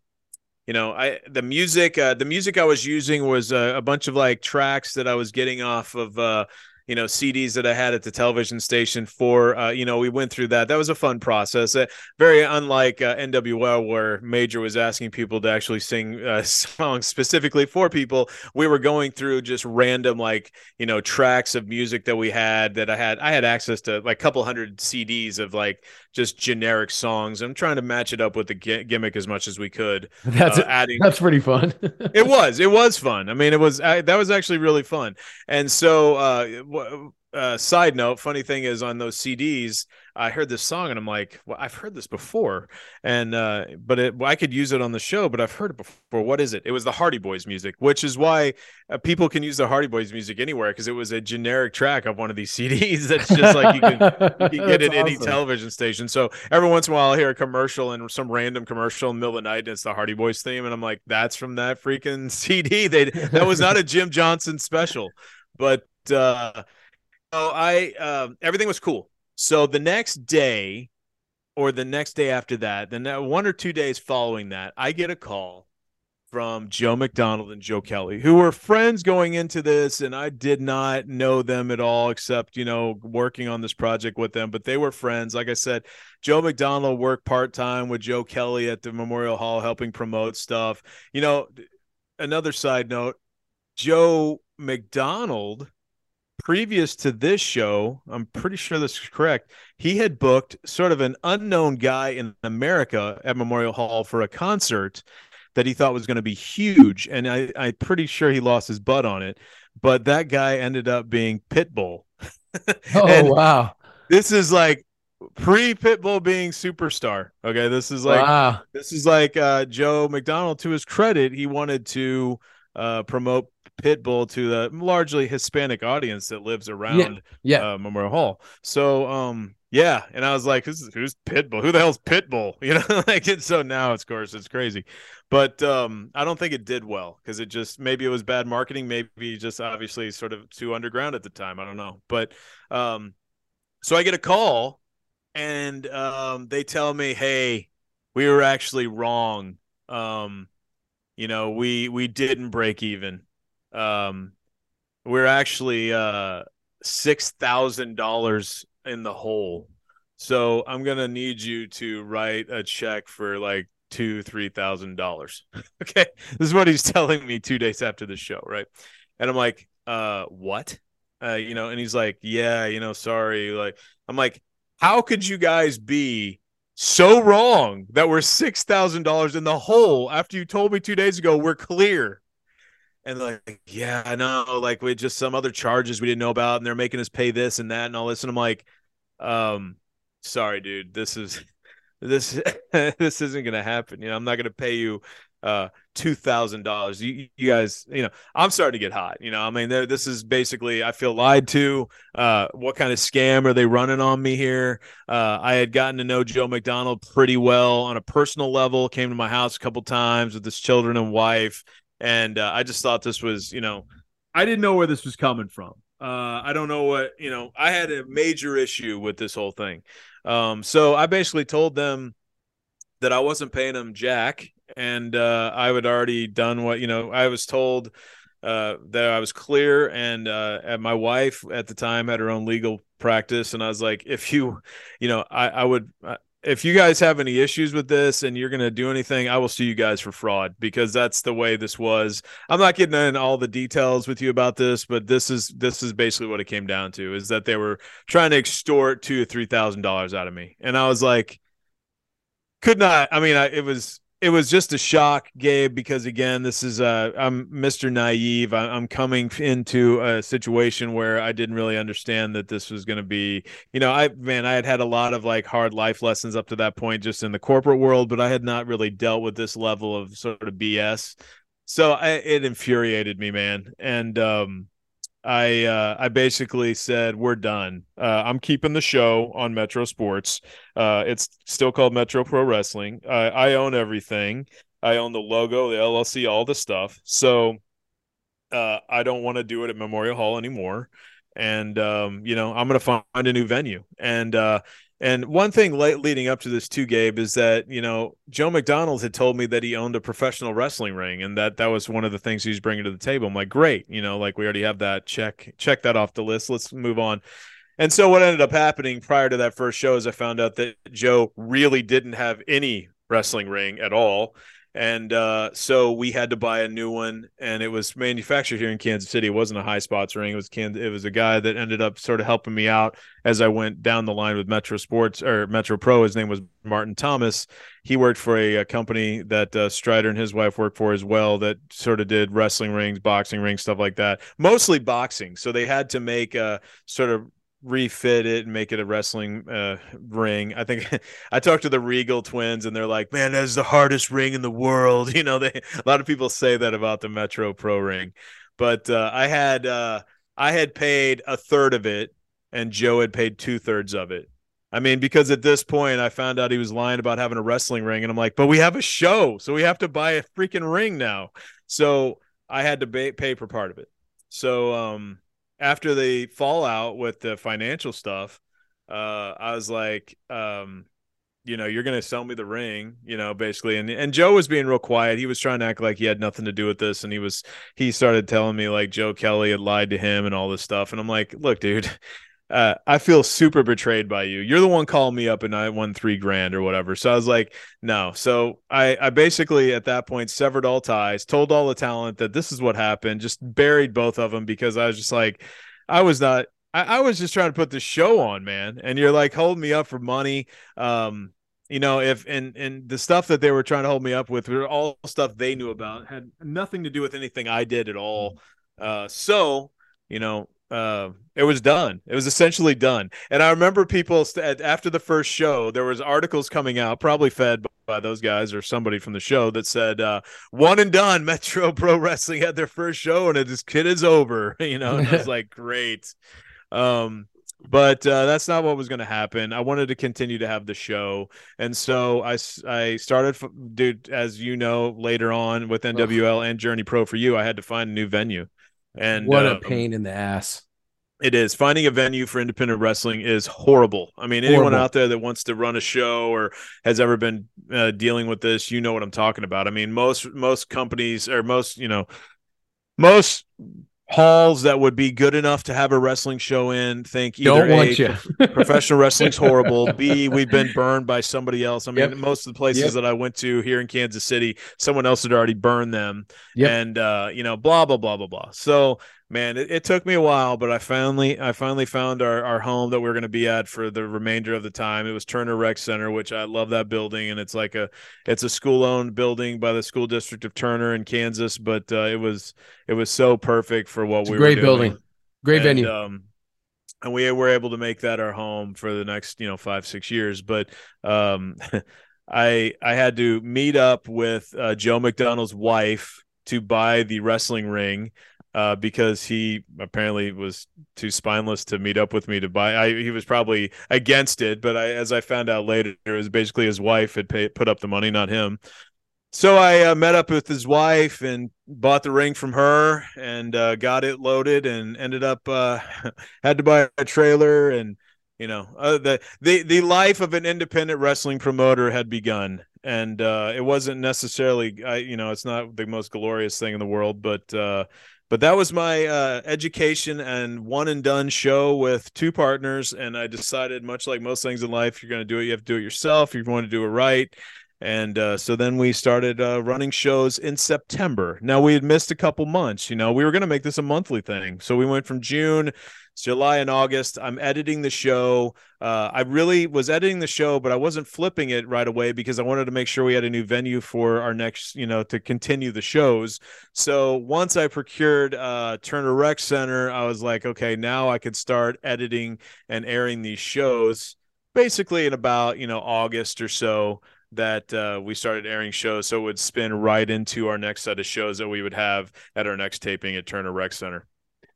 you know, I the music, uh, the music I was using was uh, a bunch of like tracks that I was getting off of uh, you know CDs that I had at the television station for uh, you know we went through that. That was a fun process. Uh, very unlike uh, NWL where Major was asking people to actually sing uh, songs specifically for people. We were going through just random like you know tracks of music that we had that I had I had access to like a couple hundred CDs of like just generic songs. I'm trying to match it up with the g- gimmick as much as we could that's uh, adding that's pretty fun. It was it was fun. I mean it was I, that was actually really fun. And so uh, side note, funny thing is on those CDs, I heard this song and I'm like, well, I've heard this before, and uh, but it, well, I could use it on the show, but I've heard it before. What is it? It was the Hardy Boys music, which is why uh, people can use the Hardy Boys music anywhere because it was a generic track of one of these CDs. That's just like you can, you can get it awesome. any television station. So every once in a while, I'll hear a commercial and some random commercial in the middle of the night, and it's the Hardy Boys theme, and I'm like, that's from that freaking CD. They that was not a Jim Johnston special, but. Uh so I um, everything was cool. So the next day, or the next day after that, then one or two days following that, I get a call from Joe McDonald and Joe Kelly, who were friends going into this, and I did not know them at all, except you know working on this project with them. But they were friends. Like I said, Joe McDonald worked part time with Joe Kelly at the Memorial Hall, helping promote stuff. You know, another side note: Joe McDonald previous to this show, I'm pretty sure this is correct. He had booked sort of an unknown guy in America at Memorial Hall for a concert that he thought was going to be huge. And I, I'm pretty sure he lost his butt on it. But that guy ended up being Pitbull. oh, wow. This is like pre Pitbull being superstar. Okay. This is like, wow. this is like uh, Joe McDonald, to his credit, he wanted to uh, promote Pitbull to the largely Hispanic audience that lives around yeah, yeah. Uh, Memorial Hall. So, um, yeah, and I was like, who's, who's Pitbull? Who the hell's Pitbull? You know, like it's so now, of course, it's crazy, but um, I don't think it did well because it just maybe it was bad marketing, maybe just obviously sort of too underground at the time. I don't know, but um, so I get a call and um, they tell me, hey, we were actually wrong. Um, you know, we we didn't break even um, we're actually uh, six thousand dollars in the hole. So I'm gonna need you to write a check for like two, three thousand dollars. okay, this is what he's telling me two days after the show, right? And I'm like, uh, what? Uh, you know, and he's like, yeah, you know, sorry. Like, I'm like, how could you guys be so wrong that we're six thousand dollars in the hole after you told me two days ago we're clear? And like, yeah, I know, like with just some other charges we didn't know about, and they're making us pay this and that and all this. And I'm like, um, sorry, dude, this is this this isn't gonna happen. You know, I'm not gonna pay you uh two thousand dollars. You you guys, you know, I'm starting to get hot. You know, I mean, this is basically I feel lied to. Uh, what kind of scam are they running on me here? Uh, I had gotten to know Joe McDonald pretty well on a personal level. Came to my house a couple times with his children and wife and uh, I just thought this was, you know, I didn't know where this was coming from. Uh, I don't know what, you know, I had a major issue with this whole thing. Um, so I basically told them that I wasn't paying them jack, and uh, I had already done what, you know, I was told uh, that I was clear, and uh, and my wife at the time had her own legal practice, and I was like, if you, you know, I I would. If you guys have any issues with this and you're going to do anything, I will sue you guys for fraud because that's the way this was. I'm not getting in all the details with you about this, but this is this is basically what it came down to is that they were trying to extort two or three thousand dollars out of me, and I was like, could not. I mean, I, it was it was just a shock, Gabe, because again, this is uh, I'm Mr. Naive. I, am coming into a situation where I didn't really understand that this was going to be, you know, I man, I had had a lot of like hard life lessons up to that point, just in the corporate world, but I had not really dealt with this level of sort of BS. So I, it infuriated me, man, and um, I uh, I basically said we're done. Uh, I'm keeping the show on Metro Sports. Uh, it's still called Metro Pro Wrestling. I own everything. I own the logo, the LLC, all the stuff. So uh, I don't want to do it at Memorial Hall anymore. And um, you know, I'm going to find a new venue. And uh, and one thing leading up to this too, Gabe, is that you know Joe McDonald had told me that he owned a professional wrestling ring, and that that was one of the things he's bringing to the table. I'm like, great, you know, like we already have that. Check check that off the list. Let's move on. And so what ended up happening prior to that first show is I found out that Joe really didn't have any wrestling ring at all and uh, so we had to buy a new one and it was manufactured here in kansas city. It wasn't a high spots ring. It was can it was a guy that ended up sort of helping me out as i went down the line with metro sports or metro pro. His name was martin thomas. He worked for a, a company that uh, strider and his wife worked for as well that sort of did wrestling rings boxing rings stuff like that mostly boxing. So they had to make a sort of refit it and make it a wrestling uh, ring. I think I talked to the Regal twins and they're like, "Man, that's the hardest ring in the world." You know, they a lot of people say that about the Metro Pro ring. But uh, I had uh, I had paid a third of it and Joe had paid two thirds of it. I mean, because at this point I found out he was lying about having a wrestling ring, and I'm like, but we have a show, so we have to buy a freaking ring now. So I had to pay for part of it. So um, after the fallout with the financial stuff, uh, I was like, um, you know, you're gonna sell me the ring, you know, basically. And and Joe was being real quiet. He was trying to act like he had nothing to do with this, and he was he started telling me like Joe Kelly had lied to him and all this stuff. And I'm like, look, dude, uh, I feel super betrayed by you. You're the one calling me up and I won three grand or whatever. So I was like, no. So I, I basically at that point severed all ties, told all the talent that this is what happened, just buried both of them because I was just like, I was not, I, I was just trying to put the show on, man. And you're like holding me up for money. Um, you know, if and and the stuff that they were trying to hold me up with were all stuff they knew about, had nothing to do with anything I did at all. Uh, so you know, uh, it was done. It was essentially done. And I remember people st- after the first show, there was articles coming out, probably fed by those guys or somebody from the show that said, uh, "One and done." Metro Pro Wrestling had their first show, and this kid is over. You know, and I was like, "Great." Um, but uh, that's not what was going to happen. I wanted to continue to have the show, and so I I started, dude. As you know, later on with NWL and Journey Pro for you, I had to find a new venue. And what a um, pain in the ass. It is. Finding a venue for independent wrestling is horrible. I mean, anyone horrible. out there that wants to run a show or has ever been uh, dealing with this, you know what I'm talking about. I mean, most most companies or most, you know, most halls that would be good enough to have a wrestling show in think either Don't want you. professional wrestling's horrible b we've been burned by somebody else i mean yep. most of the places yep. that i went to here in kansas city someone else had already burned them yep. and uh, you know blah blah blah blah blah so man, it, it, took me a while, but I finally I finally found our, our home that we are going to be at for the remainder of the time. It was Turner Rec Center, which I love that building, and it's like a it's a school owned building by the school district of Turner in Kansas. But uh, it was it was so perfect for what it's we great were doing. building, great and, venue. Um, and we were able to make that our home for the next you know five six years, but um, I I had to meet up with uh, Joe McDonald's wife to buy the wrestling ring uh, because he apparently was too spineless to meet up with me to buy. I, he was probably against it, but I, as I found out later, it was basically his wife had pay, put up the money, not him. So I uh, met up with his wife and bought the ring from her and uh, got it loaded and ended up uh, had to buy a trailer and you know uh, the the the life of an independent wrestling promoter had begun and uh, it wasn't necessarily I you know it's not the most glorious thing in the world but but that was my uh, education and one and done show with two partners. And I decided, much like most things in life, you're going to do it, you have to do it yourself. You want to do it right. And uh, so then we started uh, running shows in September. Now we had missed a couple months. You know, we were going to make this a monthly thing. So we went from June July and August. I'm editing the show. Uh, I really was editing the show, but I wasn't flipping it right away because I wanted to make sure we had a new venue for our next, you know, to continue the shows. So once I procured uh, Turner Rec Center, I was like, okay, now I could start editing and airing these shows. Basically, in about you know August or so, that uh, we started airing shows, so it would spin right into our next set of shows that we would have at our next taping at Turner Rec Center.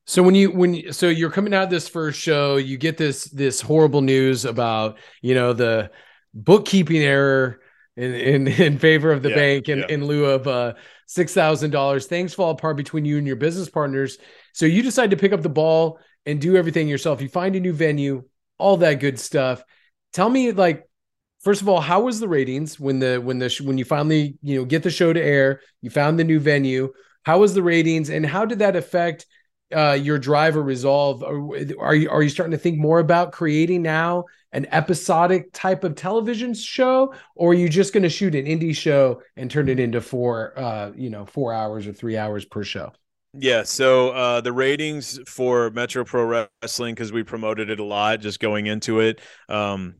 So when you when so you're coming out this first show, you get this this horrible news about you know the bookkeeping error in in, in favor of the Yeah, bank in, yeah. in lieu of uh six thousand dollars. Things fall apart between you and your business partners. So you decide to pick up the ball and do everything yourself. You find a new venue, all that good stuff. Tell me, like, first of all, how was the ratings when the when the when you finally you know get the show to air? You found the new venue. How was the ratings, and how did that affect? Uh, your drive or resolve? Are you are you starting to think more about creating now an episodic type of television show, or are you just going to shoot an indie show and turn it into four, uh, you know, four hours or three hours per show? Yeah, so uh, the ratings for Metro Pro Wrestling because we promoted it a lot just going into it. Um,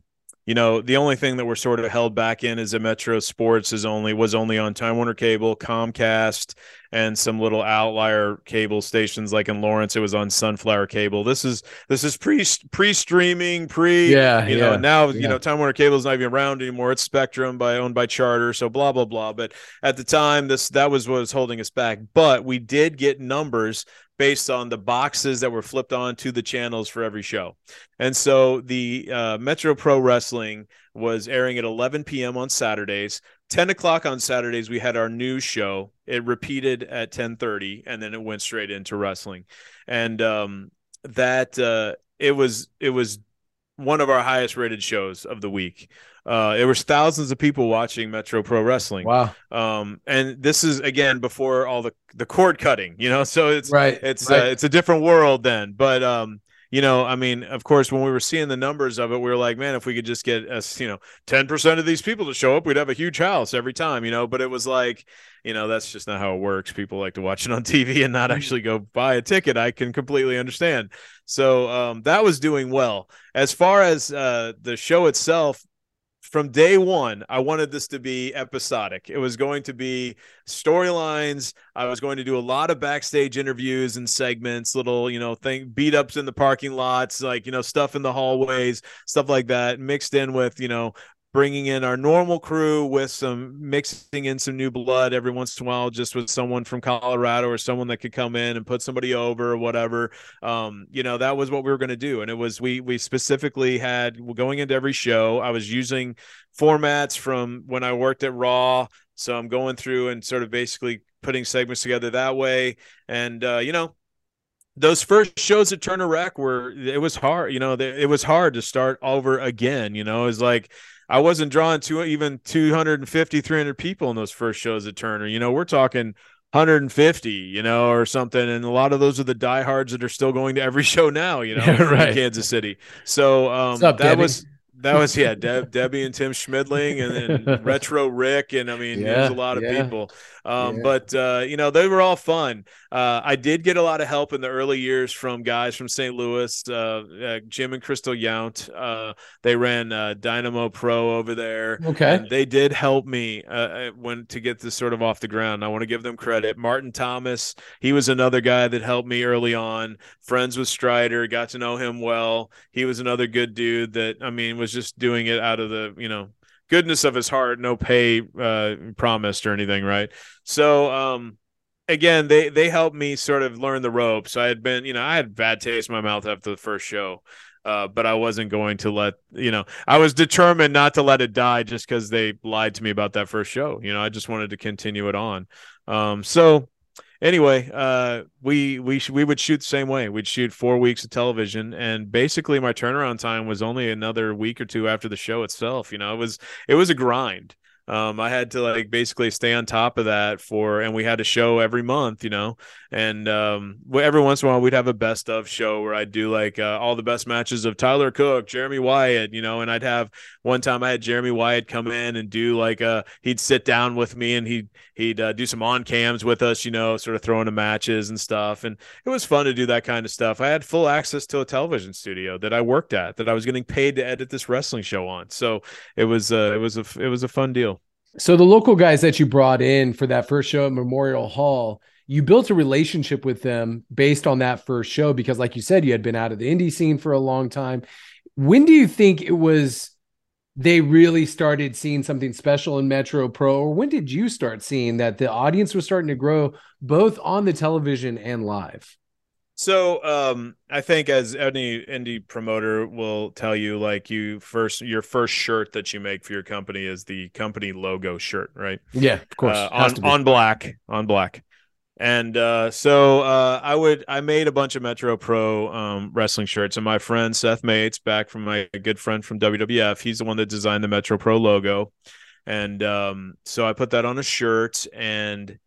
you know, the only thing that we're sort of held back in is that Metro Sports is only was only on Time Warner Cable, Comcast, and some little outlier cable stations like in Lawrence. It was on Sunflower Cable. This is this is pre pre streaming, pre Yeah, you know. yeah, Now yeah. you know Time Warner Cable is not even around anymore. It's Spectrum by owned by Charter, so blah blah blah. But at the time, this that was what was holding us back. But we did get numbers based on the boxes that were flipped on to the channels for every show. And so the uh, Metro Pro Wrestling was airing at 11 p.m. on Saturdays. 10 o'clock on Saturdays, we had our news show. It repeated at 10:30, and then it went straight into wrestling. And um, that uh, it was it was one of our highest rated shows of the week. Uh, there was thousands of people watching Metro Pro Wrestling. Wow, Um, and this is again before all the the cord cutting, you know. So it's right, it's right. uh, it's a different world then. But um you know i mean of course when we were seeing the numbers of it we were like man if we could just get us you know 10% of these people to show up we'd have a huge house every time you know? But it was like you know that's just not how it works. People like to watch it on tv and not actually go buy a ticket. I can completely understand. So um that was doing well. As far as uh the show itself from day one, I wanted this to be episodic. It was going to be storylines. I was going to do a lot of backstage interviews and segments, little, you know, thing beat ups in the parking lots, like, you know, stuff in the hallways, stuff like that, mixed in with, you know, bringing in our normal crew with some mixing in some new blood every once in a while, just with someone from Colorado or someone that could come in and put somebody over or whatever. Um, you know, that was what we were going to do. And it was, we, we specifically had going into every show, I was using formats from when I worked at Raw. So I'm going through and sort of basically putting segments together that way. And, uh, you know, those first shows at Turner Rec were it was hard, you know, it was hard to start over again, you know, it was like I wasn't drawing to even 250 300 people in those first shows at Turner. You know, we're talking 150, you know, or something and a lot of those are the diehards that are still going to every show now, you know, Yeah, right. in Kansas City. So um up, that Debbie? was that was yeah, Deb, Debbie and Tim Schmidling and, and Retro Rick and I mean Yeah, there's a lot of yeah. people. Um, Yeah. but uh, you know, they were all fun. Uh, I did get a lot of help in the early years from guys from St. Louis, uh, uh, Jim and Crystal Yount. Uh, they ran uh, Dynamo Pro over there. Okay. And they did help me when to get this sort of off the ground. I want to give them credit. Martin Thomas, he was another guy that helped me early on. Friends with Strider, got to know him well. He was another good dude that I mean was just doing it out of the you know goodness of his heart, no pay uh, promised or anything, right? So um, again, they they helped me sort of learn the ropes. I had been, you know, I had bad taste in my mouth after the first show. Uh, but I wasn't going to let you know. I was determined not to let it die just because they lied to me about that first show. You know, I just wanted to continue it on. Um, so anyway, uh, we we sh- we would shoot the same way. We'd shoot four weeks of television, and basically my turnaround time was only another week or two after the show itself. You know, it was it was a grind. Um, I had to like basically stay on top of that for, and we had a show every month, you know, and um, every once in a while we'd have a best of show where I'd do like uh, all the best matches of Tyler Cook, Jeremy Wyatt, you know, and I'd have one time I had Jeremy Wyatt come in and do like a uh, he'd sit down with me and he'd he'd uh, do some on cams with us, you know, sort of throwing the matches and stuff, and it was fun to do that kind of stuff. I had full access to a television studio that I worked at that I was getting paid to edit this wrestling show on, so it was uh, it was a it was a fun deal. So the local guys that you brought in for that first show at Memorial Hall you built a relationship with them based on that first show because like you said you had been out of the indie scene for a long time. When do you think it was they really started seeing something special in metro pro or when did you start seeing that the audience was starting to grow both on the television and live so um, I think as any indie promoter will tell you, like you first your first shirt that you make for your company is the company logo shirt, right? Yeah, of course. Uh, on on black, on black. And uh, so uh, I would I made a bunch of Metro Pro um, wrestling shirts, and my friend Seth Mates, back from my good friend from WWF, he's the one that designed the Metro Pro logo, and um, so I put that on a shirt, and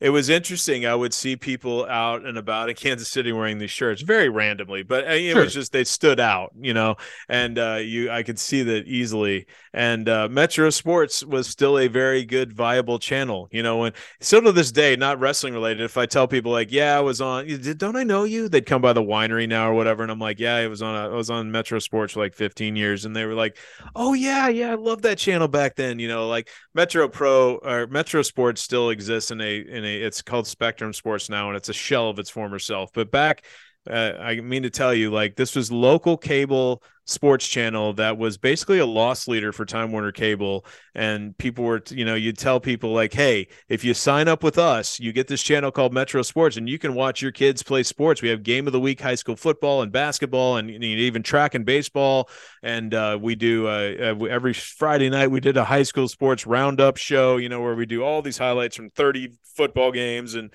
it was interesting. I would see people out and about in Kansas City wearing these shirts very randomly, but uh, it sure. was just they stood out, you know, and uh, you I could see that easily. And uh, Metro Sports was still a very good, viable channel, you know. And still to this day, not wrestling related. If I tell people like, "Yeah, I was on," don't I know you? They'd come by the winery now or whatever, and I'm like, "Yeah, I was on. A, I was on Metro Sports for like 15 years," and they were like, "Oh yeah, yeah, I love that channel back then." You know, like Metro Pro or Metro Sports still exists in a in a it's called Spectrum Sports now, and it's a shell of its former self. But back, uh, I mean to tell you, like this was local cable sports channel that was basically a loss leader for Time Warner Cable. And people were, you know, you'd tell people like, hey, if you sign up with us, you get this channel called Metro Sports, and you can watch your kids play sports. We have game of the week, high school football and basketball, and even track and baseball. And uh, we do uh, uh, every Friday night we did a high school sports roundup show, you know, where we do all these highlights from 30 football games and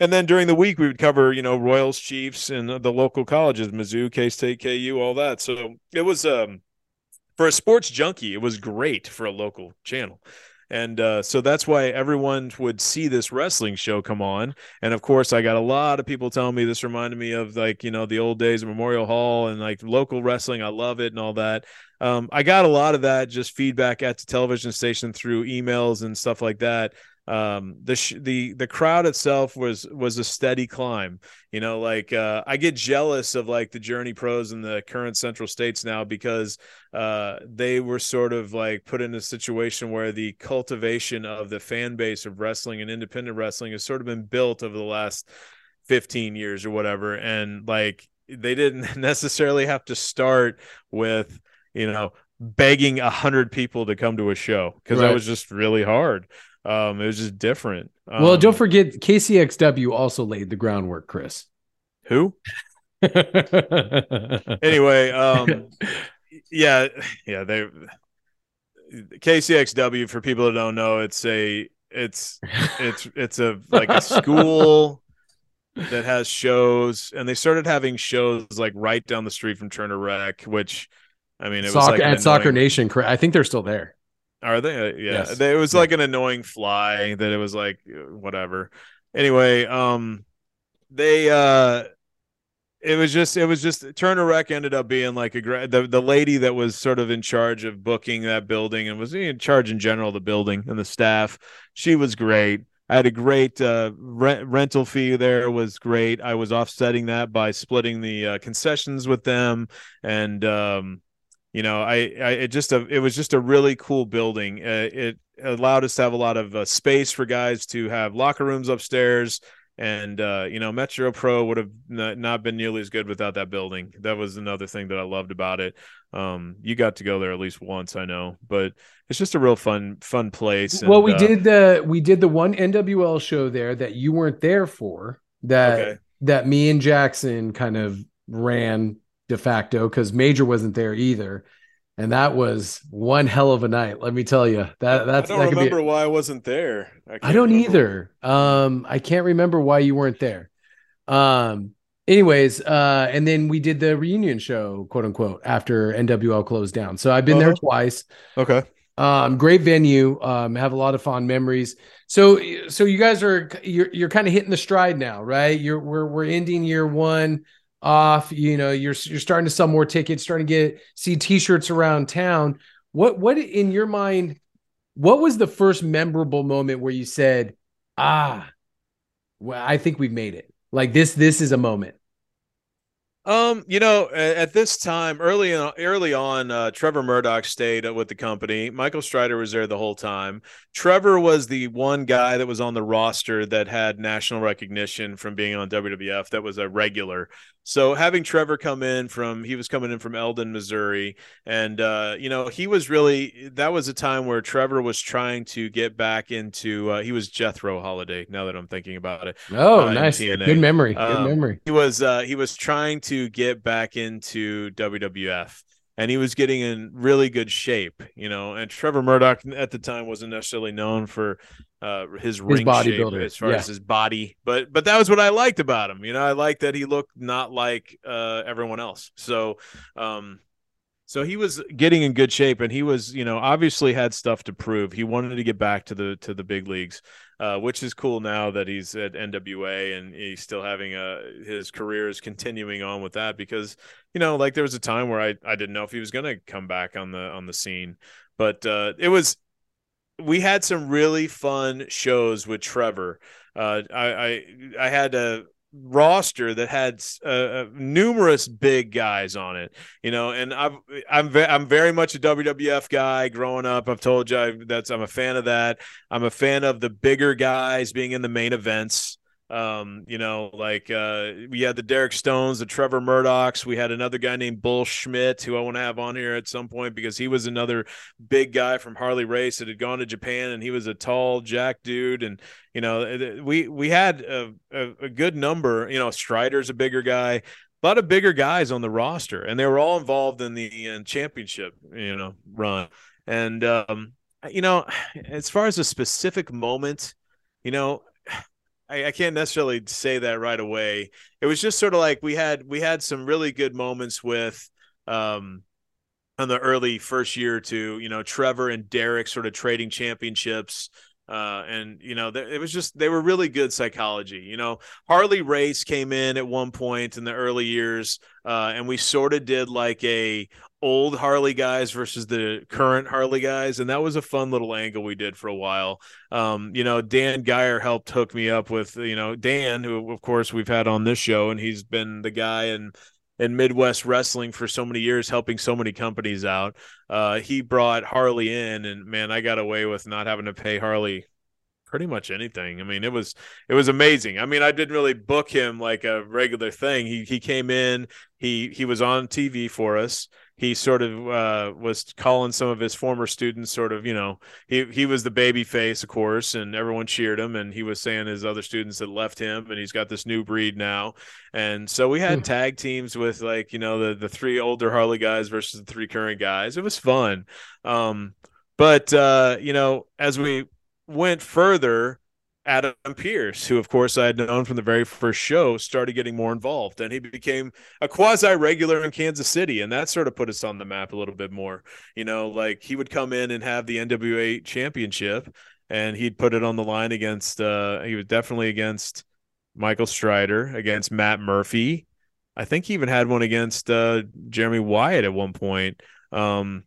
and then during the week we would cover you know royals chiefs and the local colleges mizzou k-state ku all that. So it was um for a sports junkie it was great for a local channel. And uh, so that's why everyone would see this wrestling show come on. And of course i got a lot of people telling me this reminded me of like you know the old days of memorial hall and like local wrestling. I love it and all that. Um, i got a lot of that just feedback at the television station through emails and stuff like that um the sh- the the crowd itself was was a steady climb you know like uh i get jealous of like the journey pros and the current central states now because uh they were sort of like put in a situation where the cultivation of the fan base of wrestling and independent wrestling has sort of been built over the last 15 years or whatever and like they didn't necessarily have to start with you know begging a hundred people to come to a show because right. that was just really hard um, it was just different. Um, well, don't forget KCXW also laid the groundwork, Chris. Who? anyway, um, yeah, yeah, they KCXW for people that don't know, it's a it's it's it's a like a school that has shows and they started having shows like right down the street from Turner Rec, which I mean it Soccer, was like at Soccer Nation. I think they're still there. Are they? Uh, yeah. Yes. It was like an annoying fly that it was like uh, whatever. Anyway, um, they uh, it was just it was just Turner Rec ended up being like a great the the lady that was sort of in charge of booking that building and was in charge in general of the building and the staff. She was great. I had a great uh, rent, rental fee there was great. I was offsetting that by splitting the uh, concessions with them and um you know, I, I it just a it was just a really cool building. Uh, it allowed us to have a lot of uh, space for guys to have locker rooms upstairs, and uh, you know, Metro Pro would have not been nearly as good without that building. That was another thing that I loved about it. Um, you got to go there at least once, I know, but it's just a real fun fun place. well, we uh, did the we did the one NWL show there that you weren't there for. That okay. that me and Jackson kind of ran de facto because Major wasn't there either. And that was one hell of a night. Let me tell you that that's. I don't that remember why I wasn't there. I, I don't remember. either. Um, I can't remember why you weren't there. Um, anyways, uh, and then we did the reunion show, quote unquote, after NWL closed down. So I've been uh-huh. there twice. Okay. Um, great venue. Um, have a lot of fond memories. So, so you guys are you're you're kind of hitting the stride now, right? You're we're we're ending year one off. You know, you're you're starting to sell more tickets, starting to get see T-shirts around town. What what in your mind? What was the first memorable moment where you said, "Ah, well, I think we've made it. Like this, this is a moment." Um, you know, at this time, early on, early on, uh, Trevor Murdoch stayed with the company. Michael Strider was there the whole time. Trevor was the one guy that was on the roster that had national recognition from being on WWF. That was a regular. So having Trevor come in from, he was coming in from Eldon, Missouri, and uh, you know, he was really that was a time where Trevor was trying to get back into. Uh, he was Jethro Holliday. Now that I'm thinking about it. Oh, uh, nice, good memory, good um, memory. He was uh, he was trying to get back into WWF and he was getting in really good shape, you know. And Trevor Murdoch at the time wasn't necessarily known for uh, his, his ring shape as far yeah. as his body, but but that was what I liked about him. You know, I liked that he looked not like uh, everyone else. So, um, so he was getting in good shape, and he was, you know, obviously had stuff to prove. He wanted to get back to the to the big leagues uh, which is cool now that he's at NWA and he's still having a uh, his career is continuing on with that because you know like there was a time where I I didn't know if he was gonna come back on the on the scene, but uh, it was we had some really fun shows with Trevor. Uh, I, I I had a roster that had uh, uh, numerous big guys on it, you know, and I've, I'm ve- I'm very much a WWF guy growing up. I've told you I, that's I'm a fan of that. I'm a fan of the bigger guys being in the main events. Um, you know, like uh, we had the Derek Stones, the Trevor Murdochs. We had another guy named Bull Schmidt, who I want to have on here at some point because he was another big guy from Harley Race that had gone to Japan, and he was a tall Jack dude. And you know, we we had a, a, a good number. You know, Strider's a bigger guy a lot of bigger guys on the roster, and they were all involved in the in championship, you know, run. And um, you know, as far as a specific moment, you know, I, I, can't necessarily say that right away. It was just sort of like we had we had some really good moments with um on the early first year or two, you know, Trevor and Derek sort of trading championships. Uh, and you know, th- it was just they were really good psychology. You know, Harley Race came in at one point in the early years, uh, and we sort of did like a old Harley guys versus the current Harley guys, and that was a fun little angle we did for a while. Um, you know, Dan Geyer helped hook me up with you know Dan, who of course we've had on this show, and he's been the guy in in Midwest wrestling for so many years, helping so many companies out. Uh, he brought Harley in, and man, I got away with not having to pay Harley pretty much anything. I mean, it was it was amazing. I mean, I didn't really book him like a regular thing. He he came in, he he was on TV for us he sort of uh, was calling some of his former students sort of you know he he was the baby face of course and everyone cheered him and he was saying his other students had left him and he's got this new breed now and so we had hmm. tag teams with like you know the the three older harley guys versus the three current guys it was fun um but uh you know as we went further Adam Pearce, who, of course, I had known from the very first show, started getting more involved, and he became a quasi regular in Kansas City, and that sort of put us on the map a little bit more. You know, like he would come in and have the NWA championship, and he'd put it on the line against. Uh, he was definitely against Michael Strider, against Matt Murphy. I think he even had one against uh, Jeremy Wyatt at one point. Um,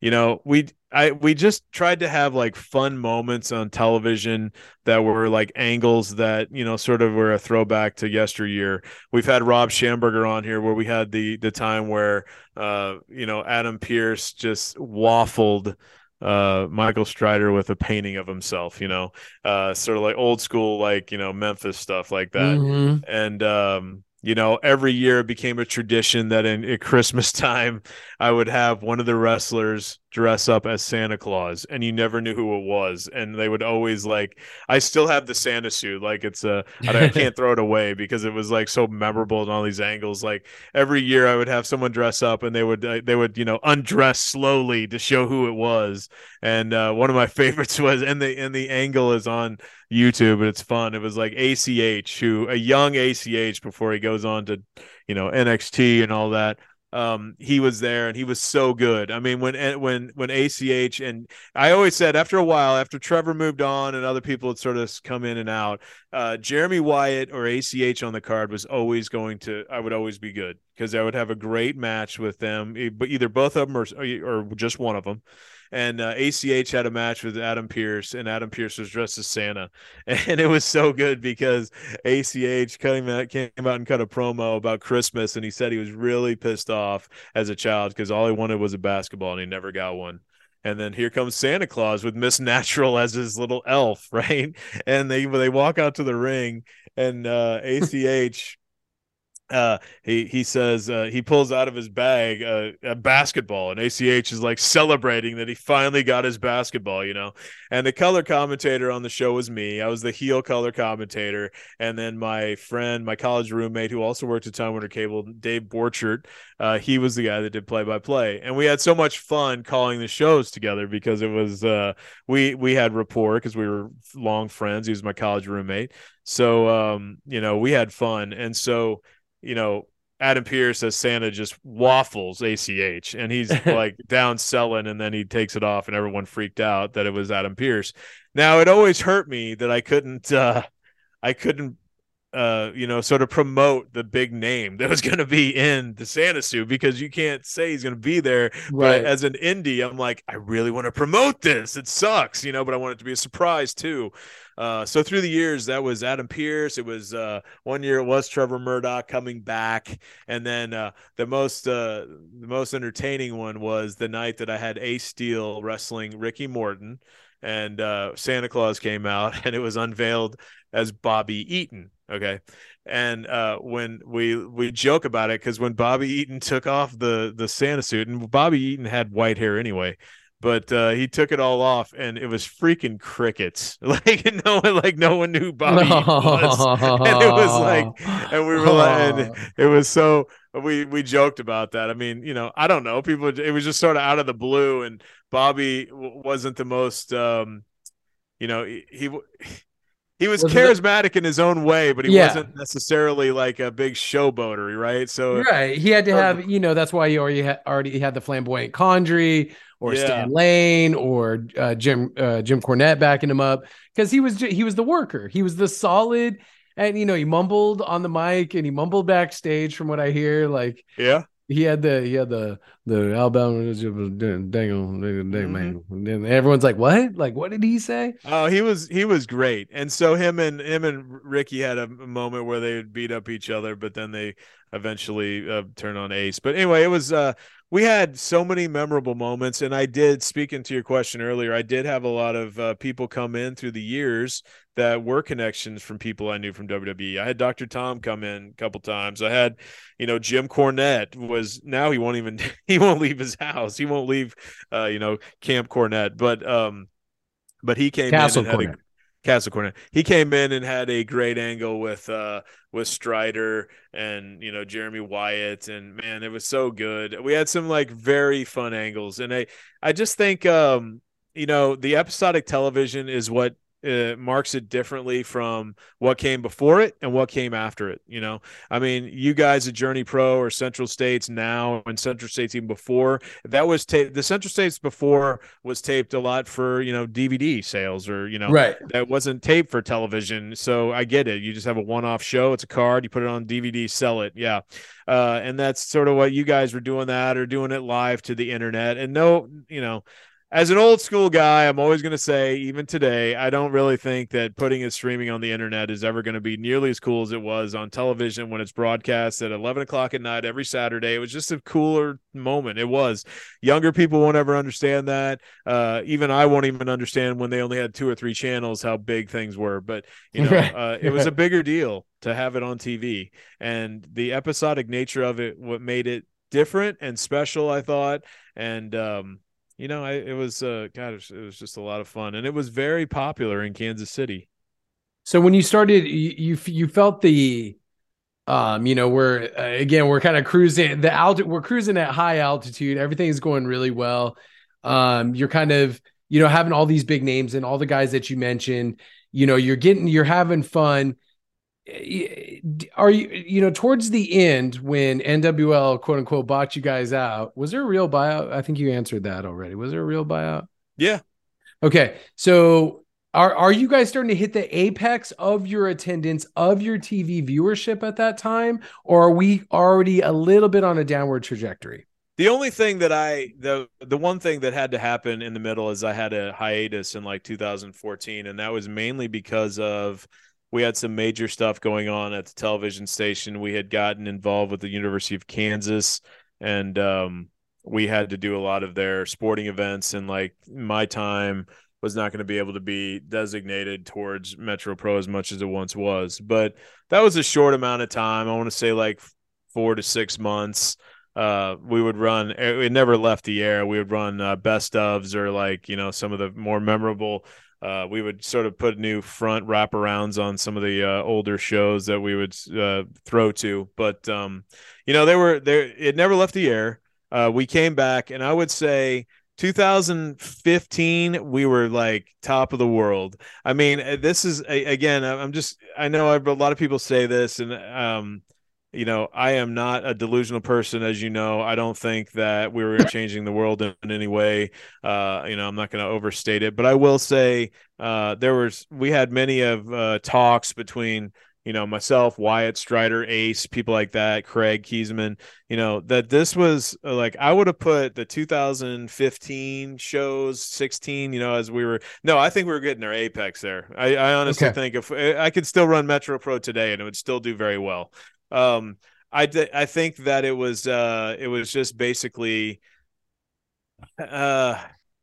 you know, we I we just tried to have like fun moments on television that were like angles that you know sort of were a throwback to yesteryear. We've had Rob Schamberger on here where we had the the time where uh you know Adam Pearce just waffled uh Michael Strider with a painting of himself, you know, uh sort of like old school like, you know, Memphis stuff like that. Mm-hmm. And um you know, every year it became a tradition that in at Christmas time I would have one of the wrestlers dress up as Santa Claus and you never knew who it was. And they would always like, I still have the Santa suit. Like it's a, I can't throw it away because it was like so memorable in all these angles. Like every year I would have someone dress up and they would, uh, they would, you know, undress slowly to show who it was. And uh, one of my favorites was, and the, and the angle is on YouTube and it's fun. It was like ACH who, a young ACH before he goes on to, you know, NXT and all that um, he was there and he was so good. I mean, when when when ACH and I always said after a while, after Trevor moved on and other people had sort of come in and out, uh, Jeremy Wyatt or ACH on the card was always going to. I would always be good because I would have a great match with them, but either both of them or or just one of them and uh, ACH had a match with Adam Pearce, and Adam Pearce was dressed as Santa, and it was so good because ACH cutting that came out and cut a promo about Christmas, and he said he was really pissed off as a child because all he wanted was a basketball, and he never got one. And then here comes Santa Claus with Miss Natural as his little elf, right? And they they walk out to the ring, and uh, ACH uh, he he says uh, he pulls out of his bag a, a, basketball, and ACH is like celebrating that he finally got his basketball, you know. And the color commentator on the show was me. I was the heel color commentator, and then my friend, my college roommate, who also worked at Time Warner Cable, Dave Borchert, uh, he was the guy that did play by play, and we had so much fun calling the shows together because it was uh, we we had rapport because we were long friends. He was my college roommate, so um, you know we had fun, and so you know, Adam Pearce as Santa just waffles ACH and he's like down selling and then he takes it off and everyone freaked out that it was Adam Pearce. Now it always hurt me that I couldn't uh I couldn't uh, you know, sort of promote the big name that was going to be in the Santa suit because you can't say he's going to be there. Right. But as an indie, I'm like, I really want to promote this. It sucks, you know, but I want it to be a surprise too. Uh, so through the years, that was Adam Pearce. It was uh, one year it was Trevor Murdoch coming back, and then uh, the most uh, the most entertaining one was the night that I had Ace Steel wrestling Ricky Morton, and uh, Santa Claus came out, and it was unveiled as Bobby Eaton. Okay, and when we we joke about it because when Bobby Eaton took off the the Santa suit, and Bobby Eaton had white hair anyway, but uh, he took it all off and it was freaking crickets. Like no one like no one knew bobby was. And it was like and we were like and it was so we we joked about that. I mean you know i don't know. People it was just sort of out of the blue and bobby wasn't the most um you know he, he he was, was charismatic in his own way, but he yeah. wasn't necessarily like a big showboatery, right? So right, he had to have, you know, that's why he already had already had the flamboyant Condrey or yeah. Stan Lane or uh, Jim uh, Jim Cornette backing him up because he was he was the worker, he was the solid, and you know he mumbled on the mic and he mumbled backstage from what I hear, like yeah, he had the he had the the Alabama dang dang mm-hmm. man. And everyone's like, what? Like, what did he say? Oh, he was he was great. And so him and him and Ricky had a moment where they would beat up each other, but then they eventually uh, turn on Ace. But anyway, it was uh we had so many memorable moments and i did speaking to your question earlier i did have a lot of uh, people come in through the years that were connections from people i knew from wwe i had dr tom come in a couple times. I had you know jim cornette was now he won't even he won't leave his house. He won't leave uh, you know camp cornette. But um but he came Castle in and had a, Castle Cornette. He came in and had a great angle with uh with Strider and you know Jeremy Wyatt and man, it was so good. We had some like very fun angles, and I I just think um you know the episodic television is what uh, marks it differently from what came before it and what came after it. You know, I mean, you guys at Journey Pro or Central States now, and Central States even before that was taped. The Central States before was taped a lot for you know DVD sales or you know right that wasn't taped for television. So I get it. You just have a one-off show. It's a card. You put it on DVD, sell it. Yeah, uh, and that's sort of what you guys were doing that or doing it live to the internet. And no, you know as an old school guy, I'm always going to say, even today, I don't really think that putting it streaming on the internet is ever going to be nearly as cool as it was on television when it's broadcast at 11 o'clock at night every Saturday. It was just a cooler moment. It was. Younger people won't ever understand that. Uh, even I won't even understand when they only had two or three channels how big things were. But you know, uh, it was a bigger deal to have it on TV, and the episodic nature of it, what made it different and special, I thought, and um, you know, I, it was uh, God, it was, just a lot of fun, and it was very popular in Kansas City. So when you started, you you, you felt the, um, you know, we're uh, again we're kind of cruising the alt we're cruising at high altitude. Everything is going really well. Um, you're kind of you know having all these big names and all the guys that you mentioned. You know, you're getting you're having fun. Are you you know towards the end when NWL quote unquote bought you guys out? Was there a real buyout? I think you answered that already. Was there a real buyout? Yeah. Okay, so are are you guys starting to hit the apex of your attendance of your TV viewership at that time, or are we already a little bit on a downward trajectory? The only thing that I the the one thing that had to happen in the middle is I had a hiatus in like 2014, and that was mainly because of we had some major stuff going on at the television station. We had gotten involved with the University of Kansas, and um, we had to do a lot of their sporting events. And like my time was not going to be able to be designated towards Metro Pro as much as it once was. But that was a short amount of time. I want to say like four to six months. Uh, we would run. It never left the air. We would run uh, best ofs or like you know some of the more memorable uh, we would sort of put new front wraparounds on some of the uh, older shows that we would uh, throw to. But um, you know, they were there. It never left the air. Uh, we came back, and I would say 2015 we were like top of the world. I mean, uh, this is again. I'm just. I know a lot of people say this, and um, you know, I am not a delusional person, as you know. I don't think that we were changing the world in, in any way. Uh, you know, I'm not going to overstate it, but I will say uh, there was we had many of uh, talks between you know myself, Wyatt Strider, Ace, people like that, Craig Kiesman. You know that this was uh, like I would have put the 2015 shows, 16. You know, as we were. No, I think we were getting our apex there. I, I honestly okay. think if I could still run Metro Pro today and it would still do very well. Um, I I think that it was uh it was just basically uh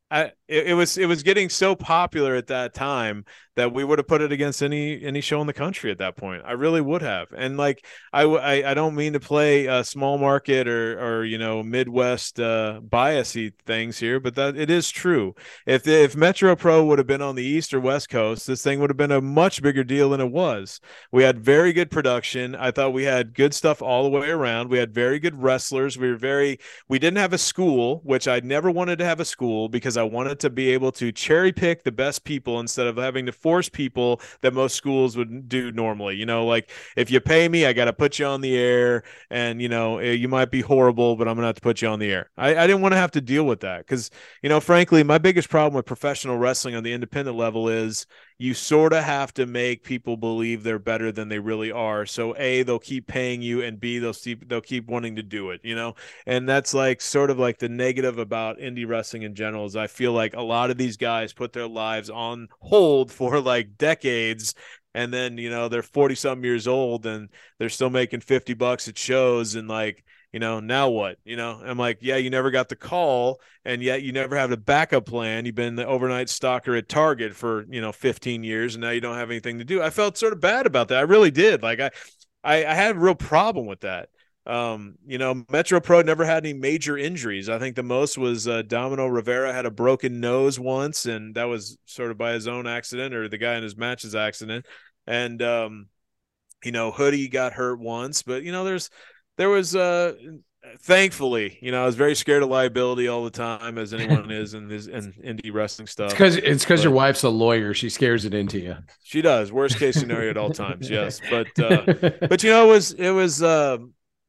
I it, it, was it was getting so popular at that time that we would have put it against any any show in the country at that point. I really would have. And like I I, I don't mean to play a small market or or you know Midwest uh, biasy things here, but that it is true. If if Metro Pro would have been on the East or West Coast, this thing would have been a much bigger deal than it was. We had very good production. I thought we had good stuff all the way around. We had very good wrestlers. We were very we didn't have a school, which I never wanted to have a school because I wanted to be able to cherry pick the best people instead of having to force people that most schools would do normally. You know, like if you pay me, I got to put you on the air, and you know, eh, you might be horrible, but I'm gonna have to put you on the air. I, I didn't want to have to deal with that because, you know, frankly, my biggest problem with professional wrestling on the independent level is you sort of have to make people believe they're better than they really are. So a they'll keep paying you, and b they'll keep they'll keep wanting to do it. You know, and that's like sort of like the negative about indie wrestling in general. Is I feel like a lot of these guys put their lives on hold for like decades and then you know they're 40 some years old and they're still making 50 bucks at shows and like you know, now what? You know, I'm like, yeah, you never got the call, and yet you never have a backup plan. You've been the overnight stalker at Target for you know 15 years, and now you don't have anything to do. I felt sort of bad about that. I really did. Like I, I, I had a real problem with that. Um, you know, Metro Pro never had any major injuries. I think the most was uh, Domino Rivera had a broken nose once, and that was sort of by his own accident or the guy in his match's accident. And um, you know, Hoodie got hurt once, but you know, there's there was uh thankfully, you know, I was very scared of liability all the time, as anyone is in this in indie wrestling stuff. Because it's because your wife's a lawyer; she scares it into you. She does. Worst case scenario at all times, yes. But uh, but you know, it was it was uh,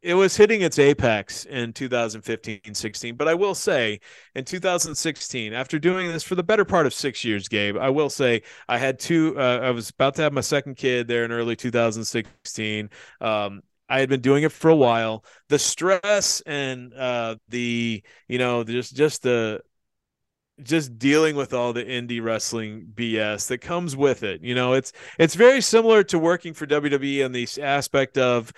it was hitting its apex in 2015 16 but i will say in 2016 after doing this for the better part of six years gabe i will say i had two uh, i was about to have my second kid there in early 2016 um, I had been doing it for a while. The stress and uh, the you know just just the just dealing with all the indie wrestling BS that comes with it. You know, it's it's very similar to working for WWE in the aspect of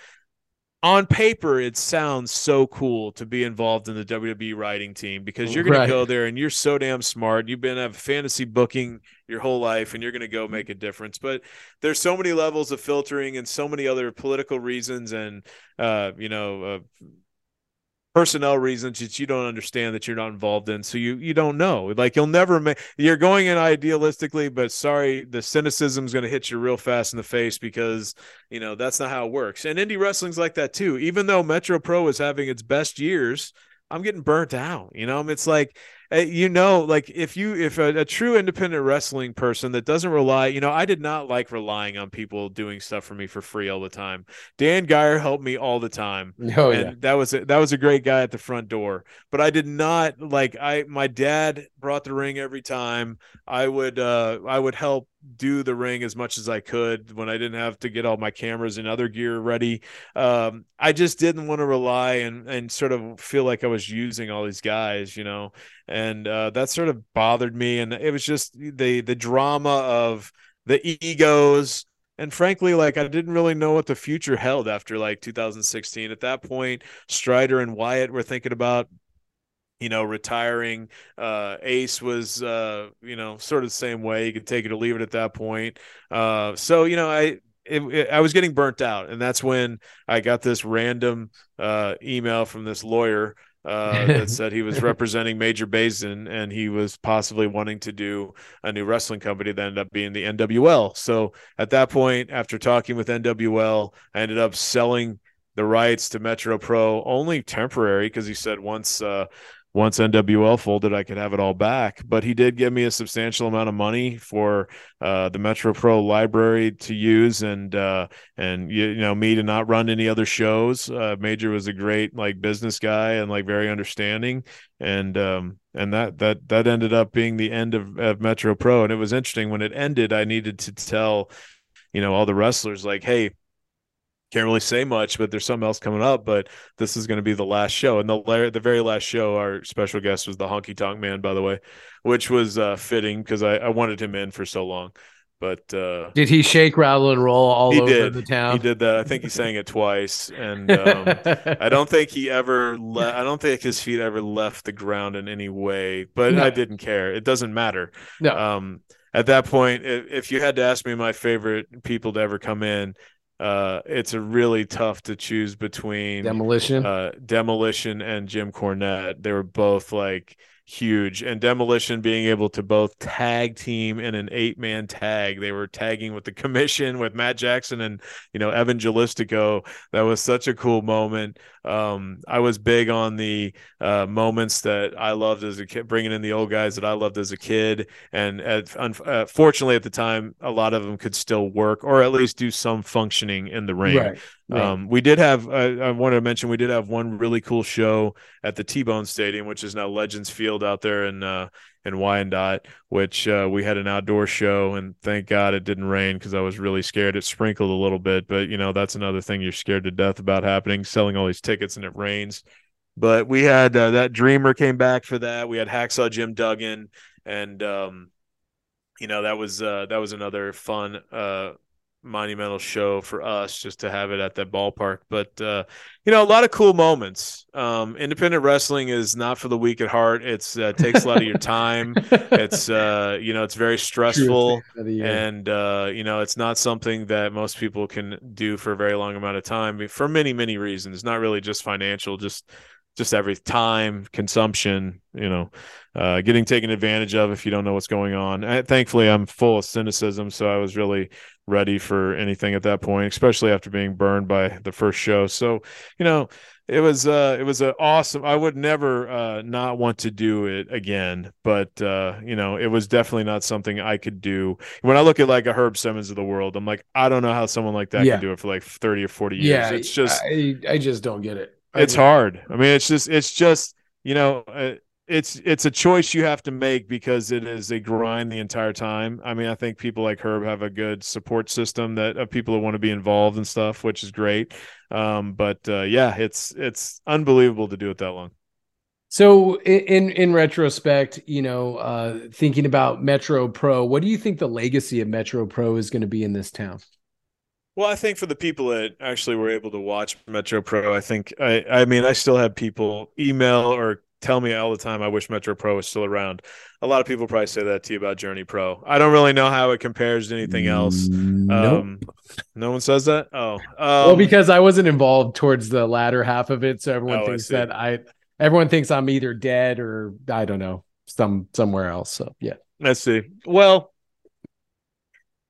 on paper it sounds so cool to be involved in the WWE writing team because you're going right. to go there and you're so damn smart. You've been have fantasy booking your whole life and you're going to go make a difference. But there's so many levels of filtering and so many other political reasons and uh, you know uh, personnel reasons that you don't understand that you're not involved in so you you don't know. Like you'll never make you're going in idealistically but sorry the cynicism is going to hit you real fast in the face because you know that's not how it works. And indie wrestling's like that too. Even though metro pro is having its best years i'm getting burnt out you know? It's like you know, like if you if a, a, true independent wrestling person that doesn't rely, you know, I did not like relying on people doing stuff for me for free all the time. Dan Geyer helped me all the time. Oh and yeah, that was a, that was a great guy at the front door. But I did not like I my dad brought the ring every time. I would uh I would help do the ring as much as I could when I didn't have to get all my cameras and other gear ready. Um, I just didn't want to rely and and sort of feel like I was using all these guys, you know, and uh, that sort of bothered me. And it was just the the drama of the egos. And frankly, like I didn't really know what the future held after like 2016. At that point, Strider and Wyatt were thinking about you know, retiring. Uh, Ace was, uh, you know, sort of the same way. You could take it or leave it at that point. Uh, so, you know, I, it, it, I was getting burnt out, and that's when I got this random uh, email from this lawyer uh, that said he was representing Major Baisden and he was possibly wanting to do a new wrestling company that ended up being the NWL. So at that point, after talking with NWL, I ended up selling the rights to Metro Pro only temporary because he said once uh, once NWL folded, I could have it all back. But he did give me a substantial amount of money for uh, the Metro Pro library to use, and uh, and you, know me to not run any other shows. Uh, Major was a great like business guy and like very understanding, and um, and that that that ended up being the end of, of Metro Pro. And it was interesting when it ended. I needed to tell you know all the wrestlers like, hey can't really say much, but there's something else coming up. But this is going to be the last show, and the the very last show, our special guest was the Honky Tonk Man, by the way, which was uh, fitting because I, I wanted him in for so long. But uh, did he shake, rattle, and roll all over did. the town? He did that. I think he sang it twice, and um, I don't think he ever. Le- I don't think his feet ever left the ground in any way. But no. I didn't care. It doesn't matter. No. Um, at that point, if, if you had to ask me my favorite people to ever come in, uh, it's a really tough to choose between demolition, uh, demolition, and Jim Cornette. They were both like huge. And Demolition being able to both tag team in an eight man tag. They were tagging with the commission with Matt Jackson and, you know, Evan Gelistico. That was such a cool moment. Um, I was big on the uh, moments that I loved as a kid, bringing in the old guys that I loved as a kid. And at, uh, at the time, a lot of them could still work or at least do some functioning in the ring. Right. Right. Um, we did have, uh, I wanted to mention, we did have one really cool show at the T Bone Stadium, which is now Legends Field out there in, uh, in Wyandotte, which uh, we had an outdoor show. And thank God it didn't rain because I was really scared. It sprinkled a little bit, but you know, that's another thing you're scared to death about happening, selling all these tickets and it rains. But we had uh, that Dreamer came back for that. We had Hacksaw Jim Duggan, and um, you know that was uh, that was another fun uh, monumental show for us just to have it at that ballpark. But uh, you know, a lot of cool moments. Um, independent wrestling is not for the weak at heart. It's uh, takes a lot of your time. It's uh, you know, it's very stressful, and uh, you know, it's not something that most people can do for a very long amount of time for many many reasons. Not really just financial, just just every time consumption, you know, uh, getting taken advantage of if you don't know what's going on. I, thankfully, I'm full of cynicism, so I was really ready for anything at that point, especially after being burned by the first show. So, you know, it was uh, it was an awesome. I would never uh, not want to do it again, but uh, you know, it was definitely not something I could do. When I look at like a Herb Simmons of the world, I'm like, I don't know how someone like that Yeah. can do it for like 30 or 40 years. yeah, it's just I, I just don't get it. It's hard. I mean, it's just it's just you know, uh, it's it's a choice you have to make because it is a grind the entire time. I mean, I think people like Herb have a good support system that of people who want to be involved and stuff, which is great. Um, but uh, yeah, it's it's unbelievable to do it that long. So in in retrospect, you know, uh, thinking about Metro Pro, what do you think the legacy of Metro Pro is going to be in this town? Well, I think for the people that actually were able to watch Metro Pro, I think I I mean I still have people email or tell me all the time I wish Metro Pro was still around. A lot of people probably say that to you about Journey Pro. I don't really know how it compares to anything else. Nope. Um, no one says that. Oh, um, well, because I wasn't involved towards the latter half of it, so everyone Oh, thinks see. that I everyone thinks I'm either dead or I don't know some somewhere else. So yeah, Let's see. Well,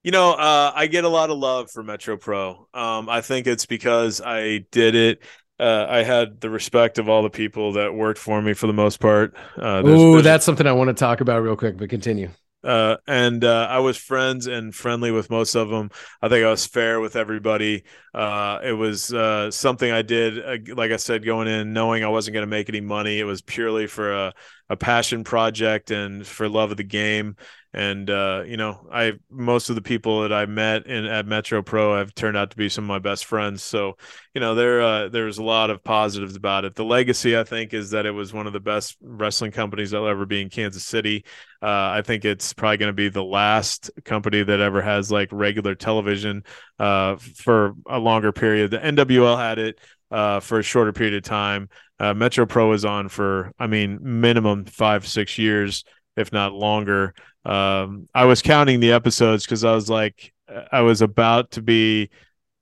you know, uh, I get a lot of love for Metro Pro. Um, I think it's because I did it uh, I had the respect of all the people that worked for me for the most part. Uh, Oh, that's something I want to talk about real quick, but continue. uh, and uh, I was friends and friendly with most of them. I think I was fair with everybody. Uh, it was uh, something I did, uh, like I said, going in knowing I wasn't going to make any money. It was purely for a, a passion project and for love of the game. And uh, you know, I most of the people that I met in at Metro Pro have turned out to be some of my best friends. So you know, there uh, there's a lot of positives about it. The legacy, I think, is that it was one of the best wrestling companies that'll ever be in Kansas City. Uh, I think it's probably going to be the last company that ever has like regular television for a longer period. The NWL had it uh, for a shorter period of time. Uh, Metro Pro is on for, I mean, minimum five, six years, if not longer. Um, I was counting the episodes because I was like, I was about to be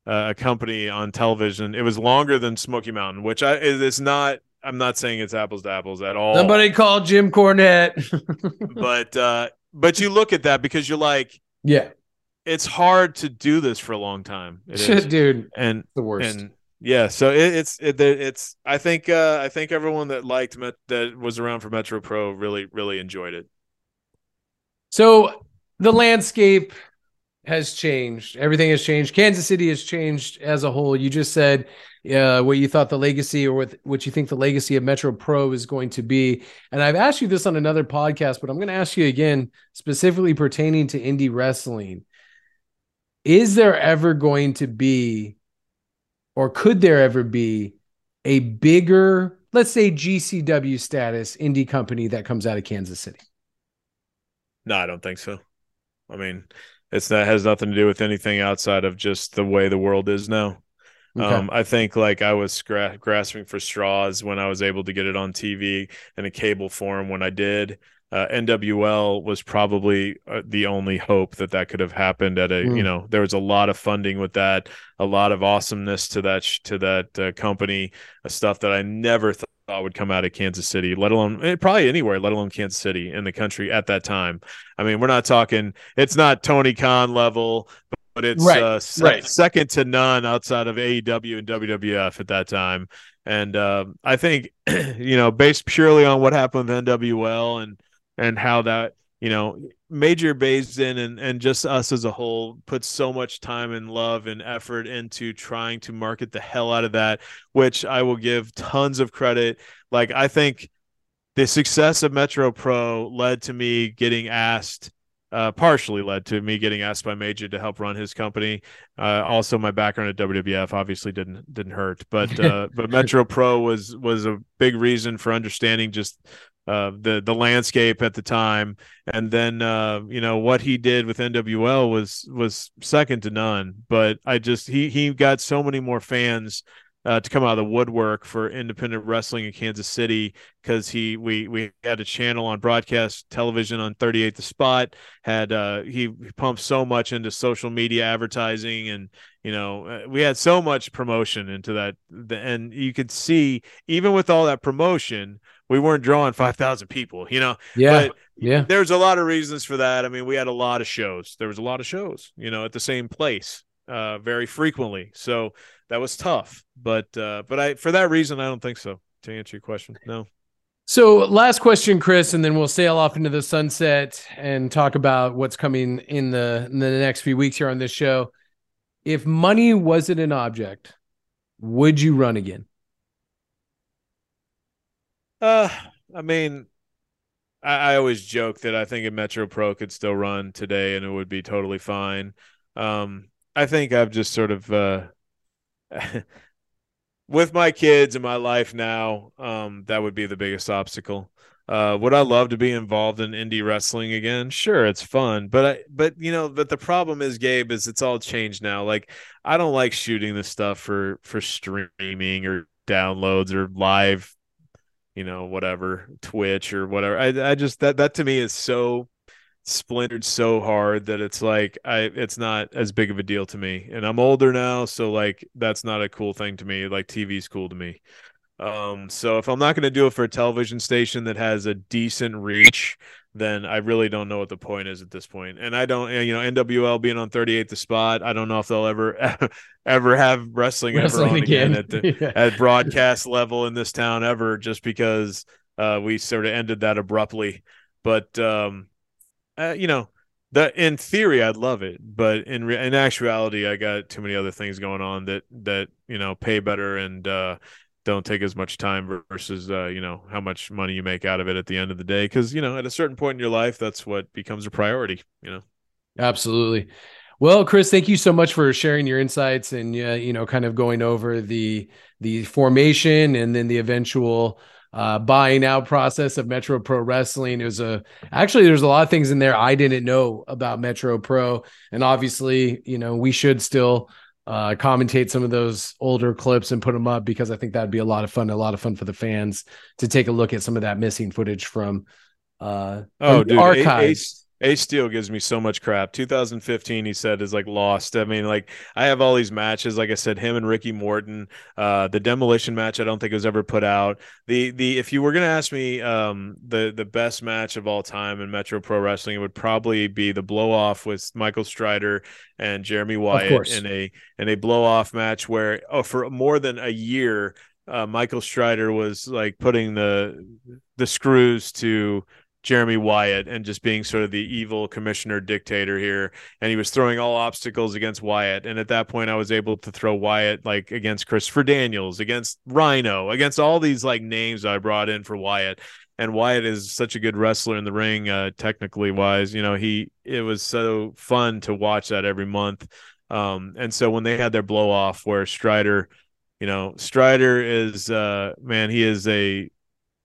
uh, a company on television. It was longer than Smoky Mountain, which I it's not. I'm not saying it's apples to apples at all Somebody called Jim Cornette. but uh but you look at that because you're like yeah, it's hard to do this for a long time It is. dude, and the worst. and yeah so it, it's it, it's i think uh i think everyone that liked Met, that was around for metro pro really really enjoyed it So the landscape has changed. Everything has changed. Kansas City has changed as a whole. You just said uh, what you thought the legacy or what, what you think the legacy of Metro Pro is going to be. And I've asked you this on another podcast, but I'm going to ask you again, specifically pertaining to indie wrestling. Is there ever going to be, or could there ever be, a bigger, let's say GCW status indie company that comes out of Kansas City? no i don't think so i mean it's that has nothing to do with anything outside of just the way the world is now Okay. Um, I think like I was gra- grasping for straws when I was able to get it on TV in a cable form when I did. Uh, NWL was probably uh, the only hope that that could have happened at a Mm. you know there was a lot of funding with that a lot of awesomeness to that sh- to that uh, company uh, stuff that I never th- thought would come out of Kansas City let alone eh, probably anywhere let alone Kansas City in the country at that time I mean we're not talking it's not Tony Khan level but it's Right, uh, se- right. second to none outside of AEW and WWF at that time. And um, I think, you know, based purely on what happened with NWL and and how that, you know, Major Baisden and and just us as a whole put so much time and love and effort into trying to market the hell out of that, which I will give tons of credit. Like I think the success of Metro Pro led to me getting asked uh, partially led to me getting asked by Major to help run his company. Uh, also, my background at WWF obviously didn't didn't hurt, but uh, but Metro Pro was was a big reason for understanding just uh, the the landscape at the time, and then uh, you know what he did with NWL was was second to none. But I just he he got so many more fans. Uh, to come out of the woodwork for independent wrestling in Kansas City because he we we had a channel on broadcast television on 38 the spot had uh he, he pumped so much into social media advertising and you know uh, we had so much promotion into that and you could see even with all that promotion we weren't drawing 5000 people you know? Yeah, but yeah. there's a lot of reasons for that. I mean we had a lot of shows. There was a lot of shows you know at the same place uh very frequently. So that was tough but uh but i for that reason i don't think so to answer your question no So, last question, Chris, and then we'll sail off into the sunset and talk about what's coming in the in the next few weeks here on this show. If money wasn't an object, would you run again? Uh, I mean, I, I always joke that I think a Metro Pro could still run today and it would be totally fine. Um, I think I've just sort of uh, with my kids and my life now, um, that would be the biggest obstacle. Uh, would I love to be involved in indie wrestling again? Sure, it's fun, but I, but you know, but the problem is, Gabe, is it's all changed now. Like, I don't like shooting this stuff for for streaming or downloads or live, you know, whatever Twitch or whatever. I I just that that to me is so splintered so hard that it's like I it's not as big of a deal to me. And I'm older now, so like that's not a cool thing to me. Like TV's cool to me. Um, so if I'm not going to do it for a television station that has a decent reach, then I really don't know what the point is at this point. And I don't, you know, NWL being on 38th the spot, I don't know if they'll ever, ever have wrestling, wrestling ever on again, again at, the, yeah. at broadcast level in this town ever, just because uh, we sort of ended that abruptly. But um, uh, you know, that in theory I'd love it, but in re- in actuality, I got too many other things going on that that you know pay better and uh, don't take as much time versus uh, you know how much money you make out of it at the end of the day. Because you know at a certain point in your life that's what becomes a priority you know? Absolutely. Well chris thank you so much for sharing your insights and uh, you know kind of going over the the formation and then the eventual uh, buying out process of Metro Pro Wrestling. It was a actually there's a lot of things in there I didn't know about Metro Pro, and obviously you know we should still uh, commentate some of those older clips and put them up because I think that'd be a lot of fun, a lot of fun for the fans to take a look at some of that missing footage from uh oh dude archives. Ace Steel gives me so much crap. 2015, he said, is like lost. I mean, like I have all these matches. Like I said, him and Ricky Morton. Uh, the demolition match, I don't think it was ever put out. The the if you were gonna ask me, um, the the best match of all time in Metro Pro Wrestling, it would probably be the blow off with Michael Strider and Jeremy Wyatt in a in a blow off match where oh for more than a year. Uh, Michael Strider was like putting the the screws to Jeremy Wyatt and just being sort of the evil commissioner dictator here. And he was throwing all obstacles against Wyatt. And at that point, I was able to throw Wyatt like against Christopher Daniels, against Rhino, against all these like names I brought in for Wyatt. And Wyatt is such a good wrestler in the ring, uh, technically wise. You know, he it was so fun to watch that every month. Um, and so when they had their blow off where Strider, you know, Strider is uh man, he is a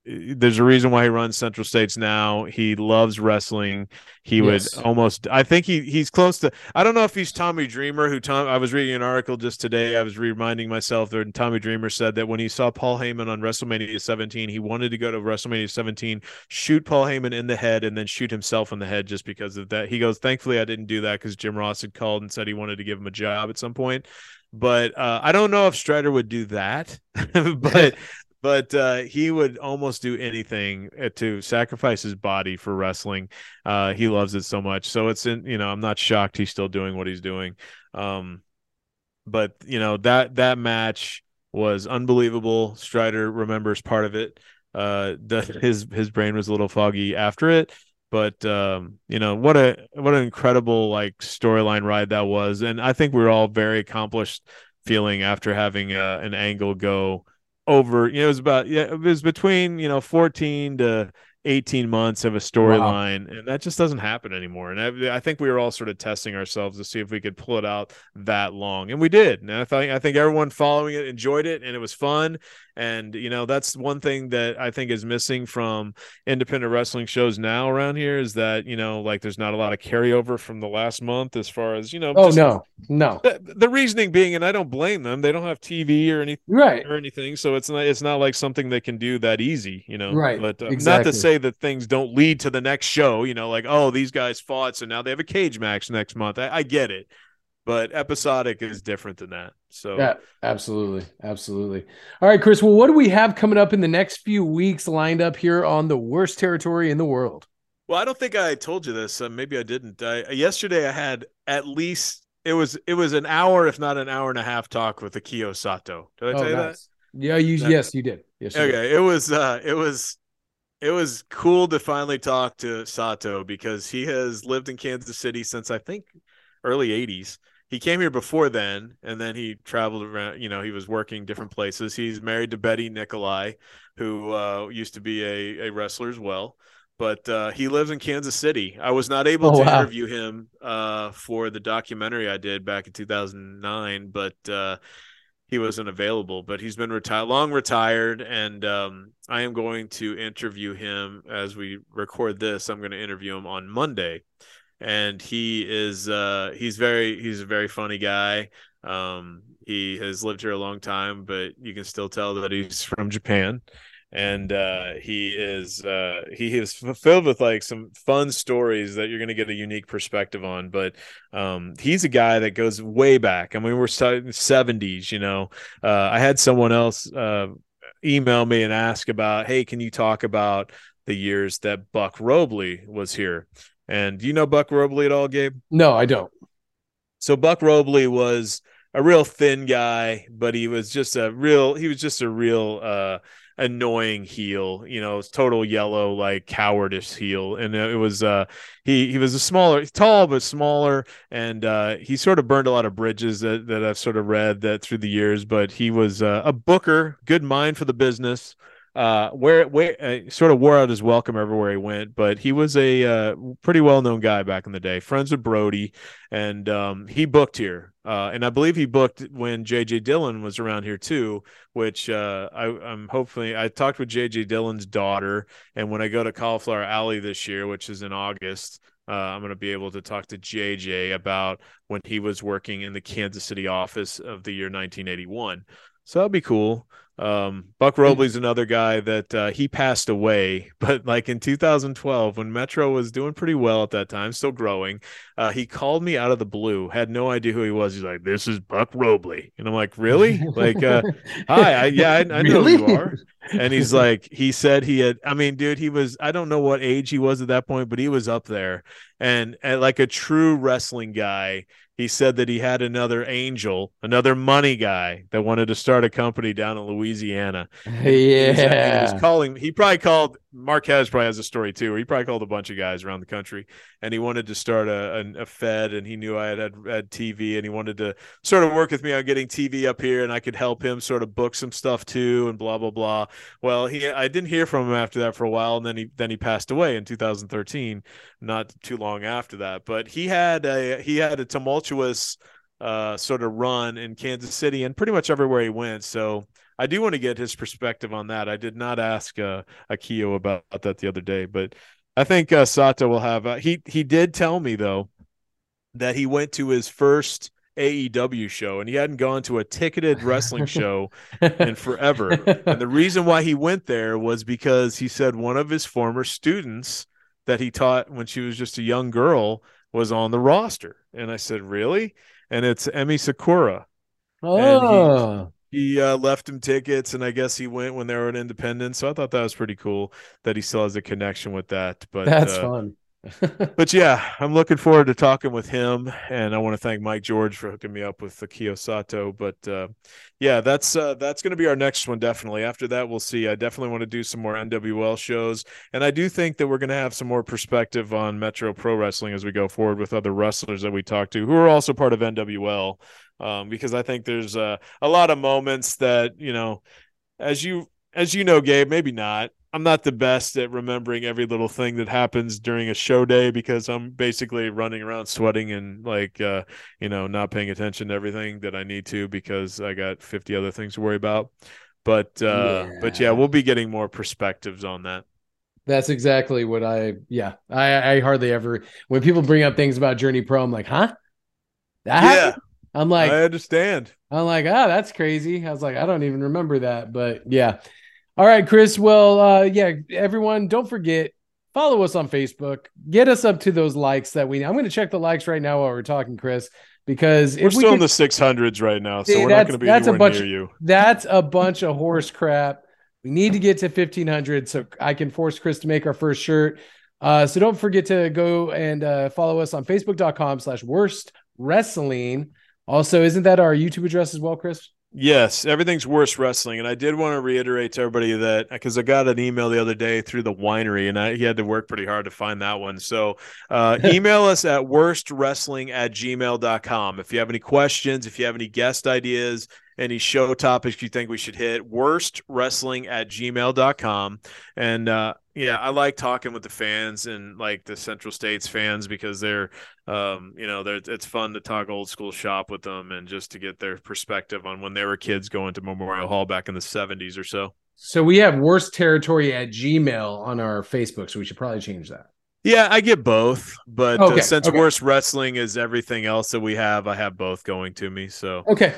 there's a reason why he runs Central States now. He loves wrestling. He yes. would almost I think he he's close to I don't know if he's Tommy Dreamer who Tom I was reading an article just today. I was reminding myself that Tommy Dreamer said that when he saw Paul Heyman on WrestleMania 17, he wanted to go to WrestleMania 17, shoot Paul Heyman in the head and then shoot himself in the head just because of that. He goes, "Thankfully I didn't do that cuz Jim Ross had called and said he wanted to give him a job at some point." but uh, I don't know if Strider would do that. but but uh, he would almost do anything uh, to sacrifice his body for wrestling. Uh, he loves it so much. So it's in, you know, I'm not shocked he's still doing what he's doing. Um, but you know that that match was unbelievable. Strider remembers part of it. Uh, the, his his brain was a little foggy after it, but um, you know what a what an incredible like storyline ride that was, and I think we are all very accomplished feeling after having uh, an angle go over you know it was about yeah it was between you know 14 to 18 months of a storyline wow. and that just doesn't happen anymore. And I, I, think we were all sort of testing ourselves to see if we could pull it out that long and we did. And i think i think everyone following it enjoyed it and it was fun and you know that's one thing that i think is missing from independent wrestling shows now around here is that you know like there's not a lot of carryover from the last month as far as you know oh no. No. The, the, reasoning being and i don't blame them they don't have tv or anything right. or anything so it's not it's not like something they can do that easy you know? Right. But uh, exactly. not to say that things don't lead to the next show you know like oh these guys fought so now they have a cage match next month. I, I get it but episodic is different than that. So yeah, absolutely, absolutely. All right, Chris. Well, what do we have coming up in the next few weeks lined up here on the worst territory in the world? Well, I don't think I told you this. Uh, maybe I didn't. I, yesterday, I had at least it was it was an hour, if not an hour and a half, talk with Akio Sato. Did I oh, tell you nice. that? Yeah, you that, yes, you did. Yes. You okay, did. it was uh, it was it was cool to finally talk to Sato because he has lived in Kansas City since I think early '80s he came here before then and then he traveled around you know he was working different places. He's married to betty Niccoli who uh, used to be a, a wrestler as well. But uh, he lives in kansas city. I was not able oh, to wow. interview him uh, for the documentary i did back in 2009 but uh, he wasn't available. But he's been retired long retired and um, i am going to interview him as we record this. I'm going to interview him on monday and he is uh he's very he's a very funny guy. Um he has lived here a long time but you can still tell that he's from japan. And uh he is uh he is filled with like some fun stories that you're going to get a unique perspective on. But um he's a guy that goes way back. I mean we're 70s you know? Uh i had someone else uh email me and ask about hey can you talk about the years that Buck Robley was here. And do you know Buck Robley at all, Gabe? No, I don't. So Buck Robley was a real thin guy, but he was just a real he was just a real uh annoying heel, you know, total yellow like cowardice heel, and it was uh he he was a smaller, tall but smaller, and uh he sort of burned a lot of bridges that that I've sort of read that through the years, but he was uh, a booker, good mind for the business. Uh, where where uh, sort of wore out his welcome everywhere he went, but he was a uh, pretty well known guy back in the day, friends with Brody, and um, he booked here, uh, and I believe he booked when JJ Dillon was around here too. Which uh, I, I'm hopefully I talked with JJ Dillon's daughter, and when I go to Cauliflower Alley this year, which is in August, uh, I'm going to be able to talk to JJ about when he was working in the Kansas City office of the year 1981. So that'll be cool. Um, Buck Robley's another guy that uh, he passed away, but like in 2012, when Metro was doing pretty well at that time, still growing, uh, he called me out of the blue. Had no idea who he was. He's like, "This is Buck Robley," and I'm like, "Really? like, uh, hi, I, yeah, I, I know Really? who you are." And he's like, he said he had. I mean, dude, he was. I don't know what age he was at that point, but he was up there, and, and like a true wrestling guy he said that he had another angel, another money guy that wanted to start a company down in Louisiana. He was- He was calling. He probably called. Marquez probably has a story too. Where he probably called a bunch of guys around the country, and he wanted to start a, a, a Fed. And he knew I had, had had TV, and he wanted to sort of work with me on getting TV up here, and I could help him sort of book some stuff too, and blah blah blah. Well, he I didn't hear from him after that for a while, and then he then he passed away in 2013, not too long after that. But he had a he had a tumultuous uh, sort of run in Kansas City and pretty much everywhere he went. So I do want to get his perspective on that. I did not ask uh, Akio about that the other day, but I think uh, Sato will have. Uh, he he did tell me though that he went to his first AEW show and he hadn't gone to a ticketed wrestling show in forever. And the reason why he went there was because he said one of his former students that he taught when she was just a young girl was on the roster. And I said, "Really?" And it's Emi Sakura. oh, He uh, left him tickets, and I guess he went when they were in Independence. So I thought that was pretty cool that he still has a connection with that. But that's uh, fun. But yeah, I'm looking forward to talking with him, and I want to thank Mike George for hooking me up with the Akio Sato. But uh, yeah, that's uh, that's going to be our next one. Definitely. After that, we'll see. I definitely want to do some more NWL shows, and I do think that we're going to have some more perspective on Metro Pro Wrestling as we go forward with other wrestlers that we talk to who are also part of NWL, um, because I think there's uh, a lot of moments that you know, as you as you know, Gabe, maybe not. I'm not the best at remembering every little thing that happens during a show day because I'm basically running around sweating and like uh, you know, not paying attention to everything that I need to because I got 50 other things to worry about. But uh but yeah, Yeah. we'll be getting more perspectives on that. That's exactly what I. Yeah, I, I hardly ever when people bring up things about Journey Pro, I'm like, huh? That happened? I'm like, I understand. I'm like, ah, that's crazy. I was like, I don't even remember that, but yeah. All right, Chris. Well, uh, yeah, everyone, don't forget follow us on Facebook. Get us up to those likes that we. I'm going to check the likes right now while we're talking, Chris, because We're if we still in the 600s right now, so See, we're not going to be that's a anywhere bunch- near you. that's a bunch of horse crap. We need to get to 1500 so I can force Chris to make our first shirt. Uh, so don't forget to go and uh, follow us on facebook.com slash worst wrestling. Also, isn't that our YouTube address as well, Chris? Yes, everything's worse wrestling, and I did want to reiterate to everybody that because I got an email the other day through the winery, and I, he had to work pretty hard to find that one. So, uh, email us at worstwrestling at gmail.com if you have any questions, if you have any guest ideas, any show topics you think we should hit. Worstwrestling at gmail.com, and uh, yeah, I like talking with the fans and like the Central States fans because they're um, you know, they're, it's fun to talk old school shop with them and just to get their perspective on when they were kids going to Memorial Hall back in the 70s or so. So we have worst territory at Gmail on our Facebook, so we should probably change that. Yeah, I get both, but Okay, uh, since okay. worst wrestling is everything else that we have, I have both going to me. So Okay.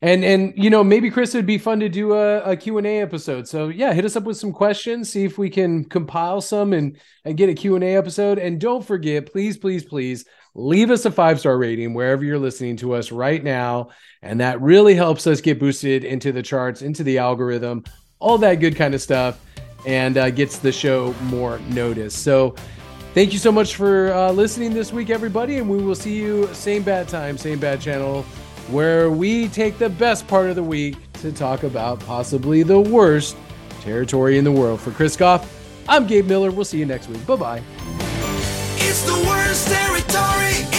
And and you know maybe Chris it'd be fun to do a, a Q&A episode. So yeah, hit us up with some questions, see if we can compile some and and get a Q&A episode and don't forget please please please leave us a 5-star rating wherever you're listening to us right now and that really helps us get boosted into the charts, into the algorithm, all that good kind of stuff. and uh, gets the show more notice. So, thank you so much for uh, listening this week, everybody, and we will see you same bad time, same bad channel, where we take the best part of the week to talk about possibly the worst territory in the world. For Chris Goff, I'm Gabe Miller. We'll see you next week. Bye bye. It's the worst territory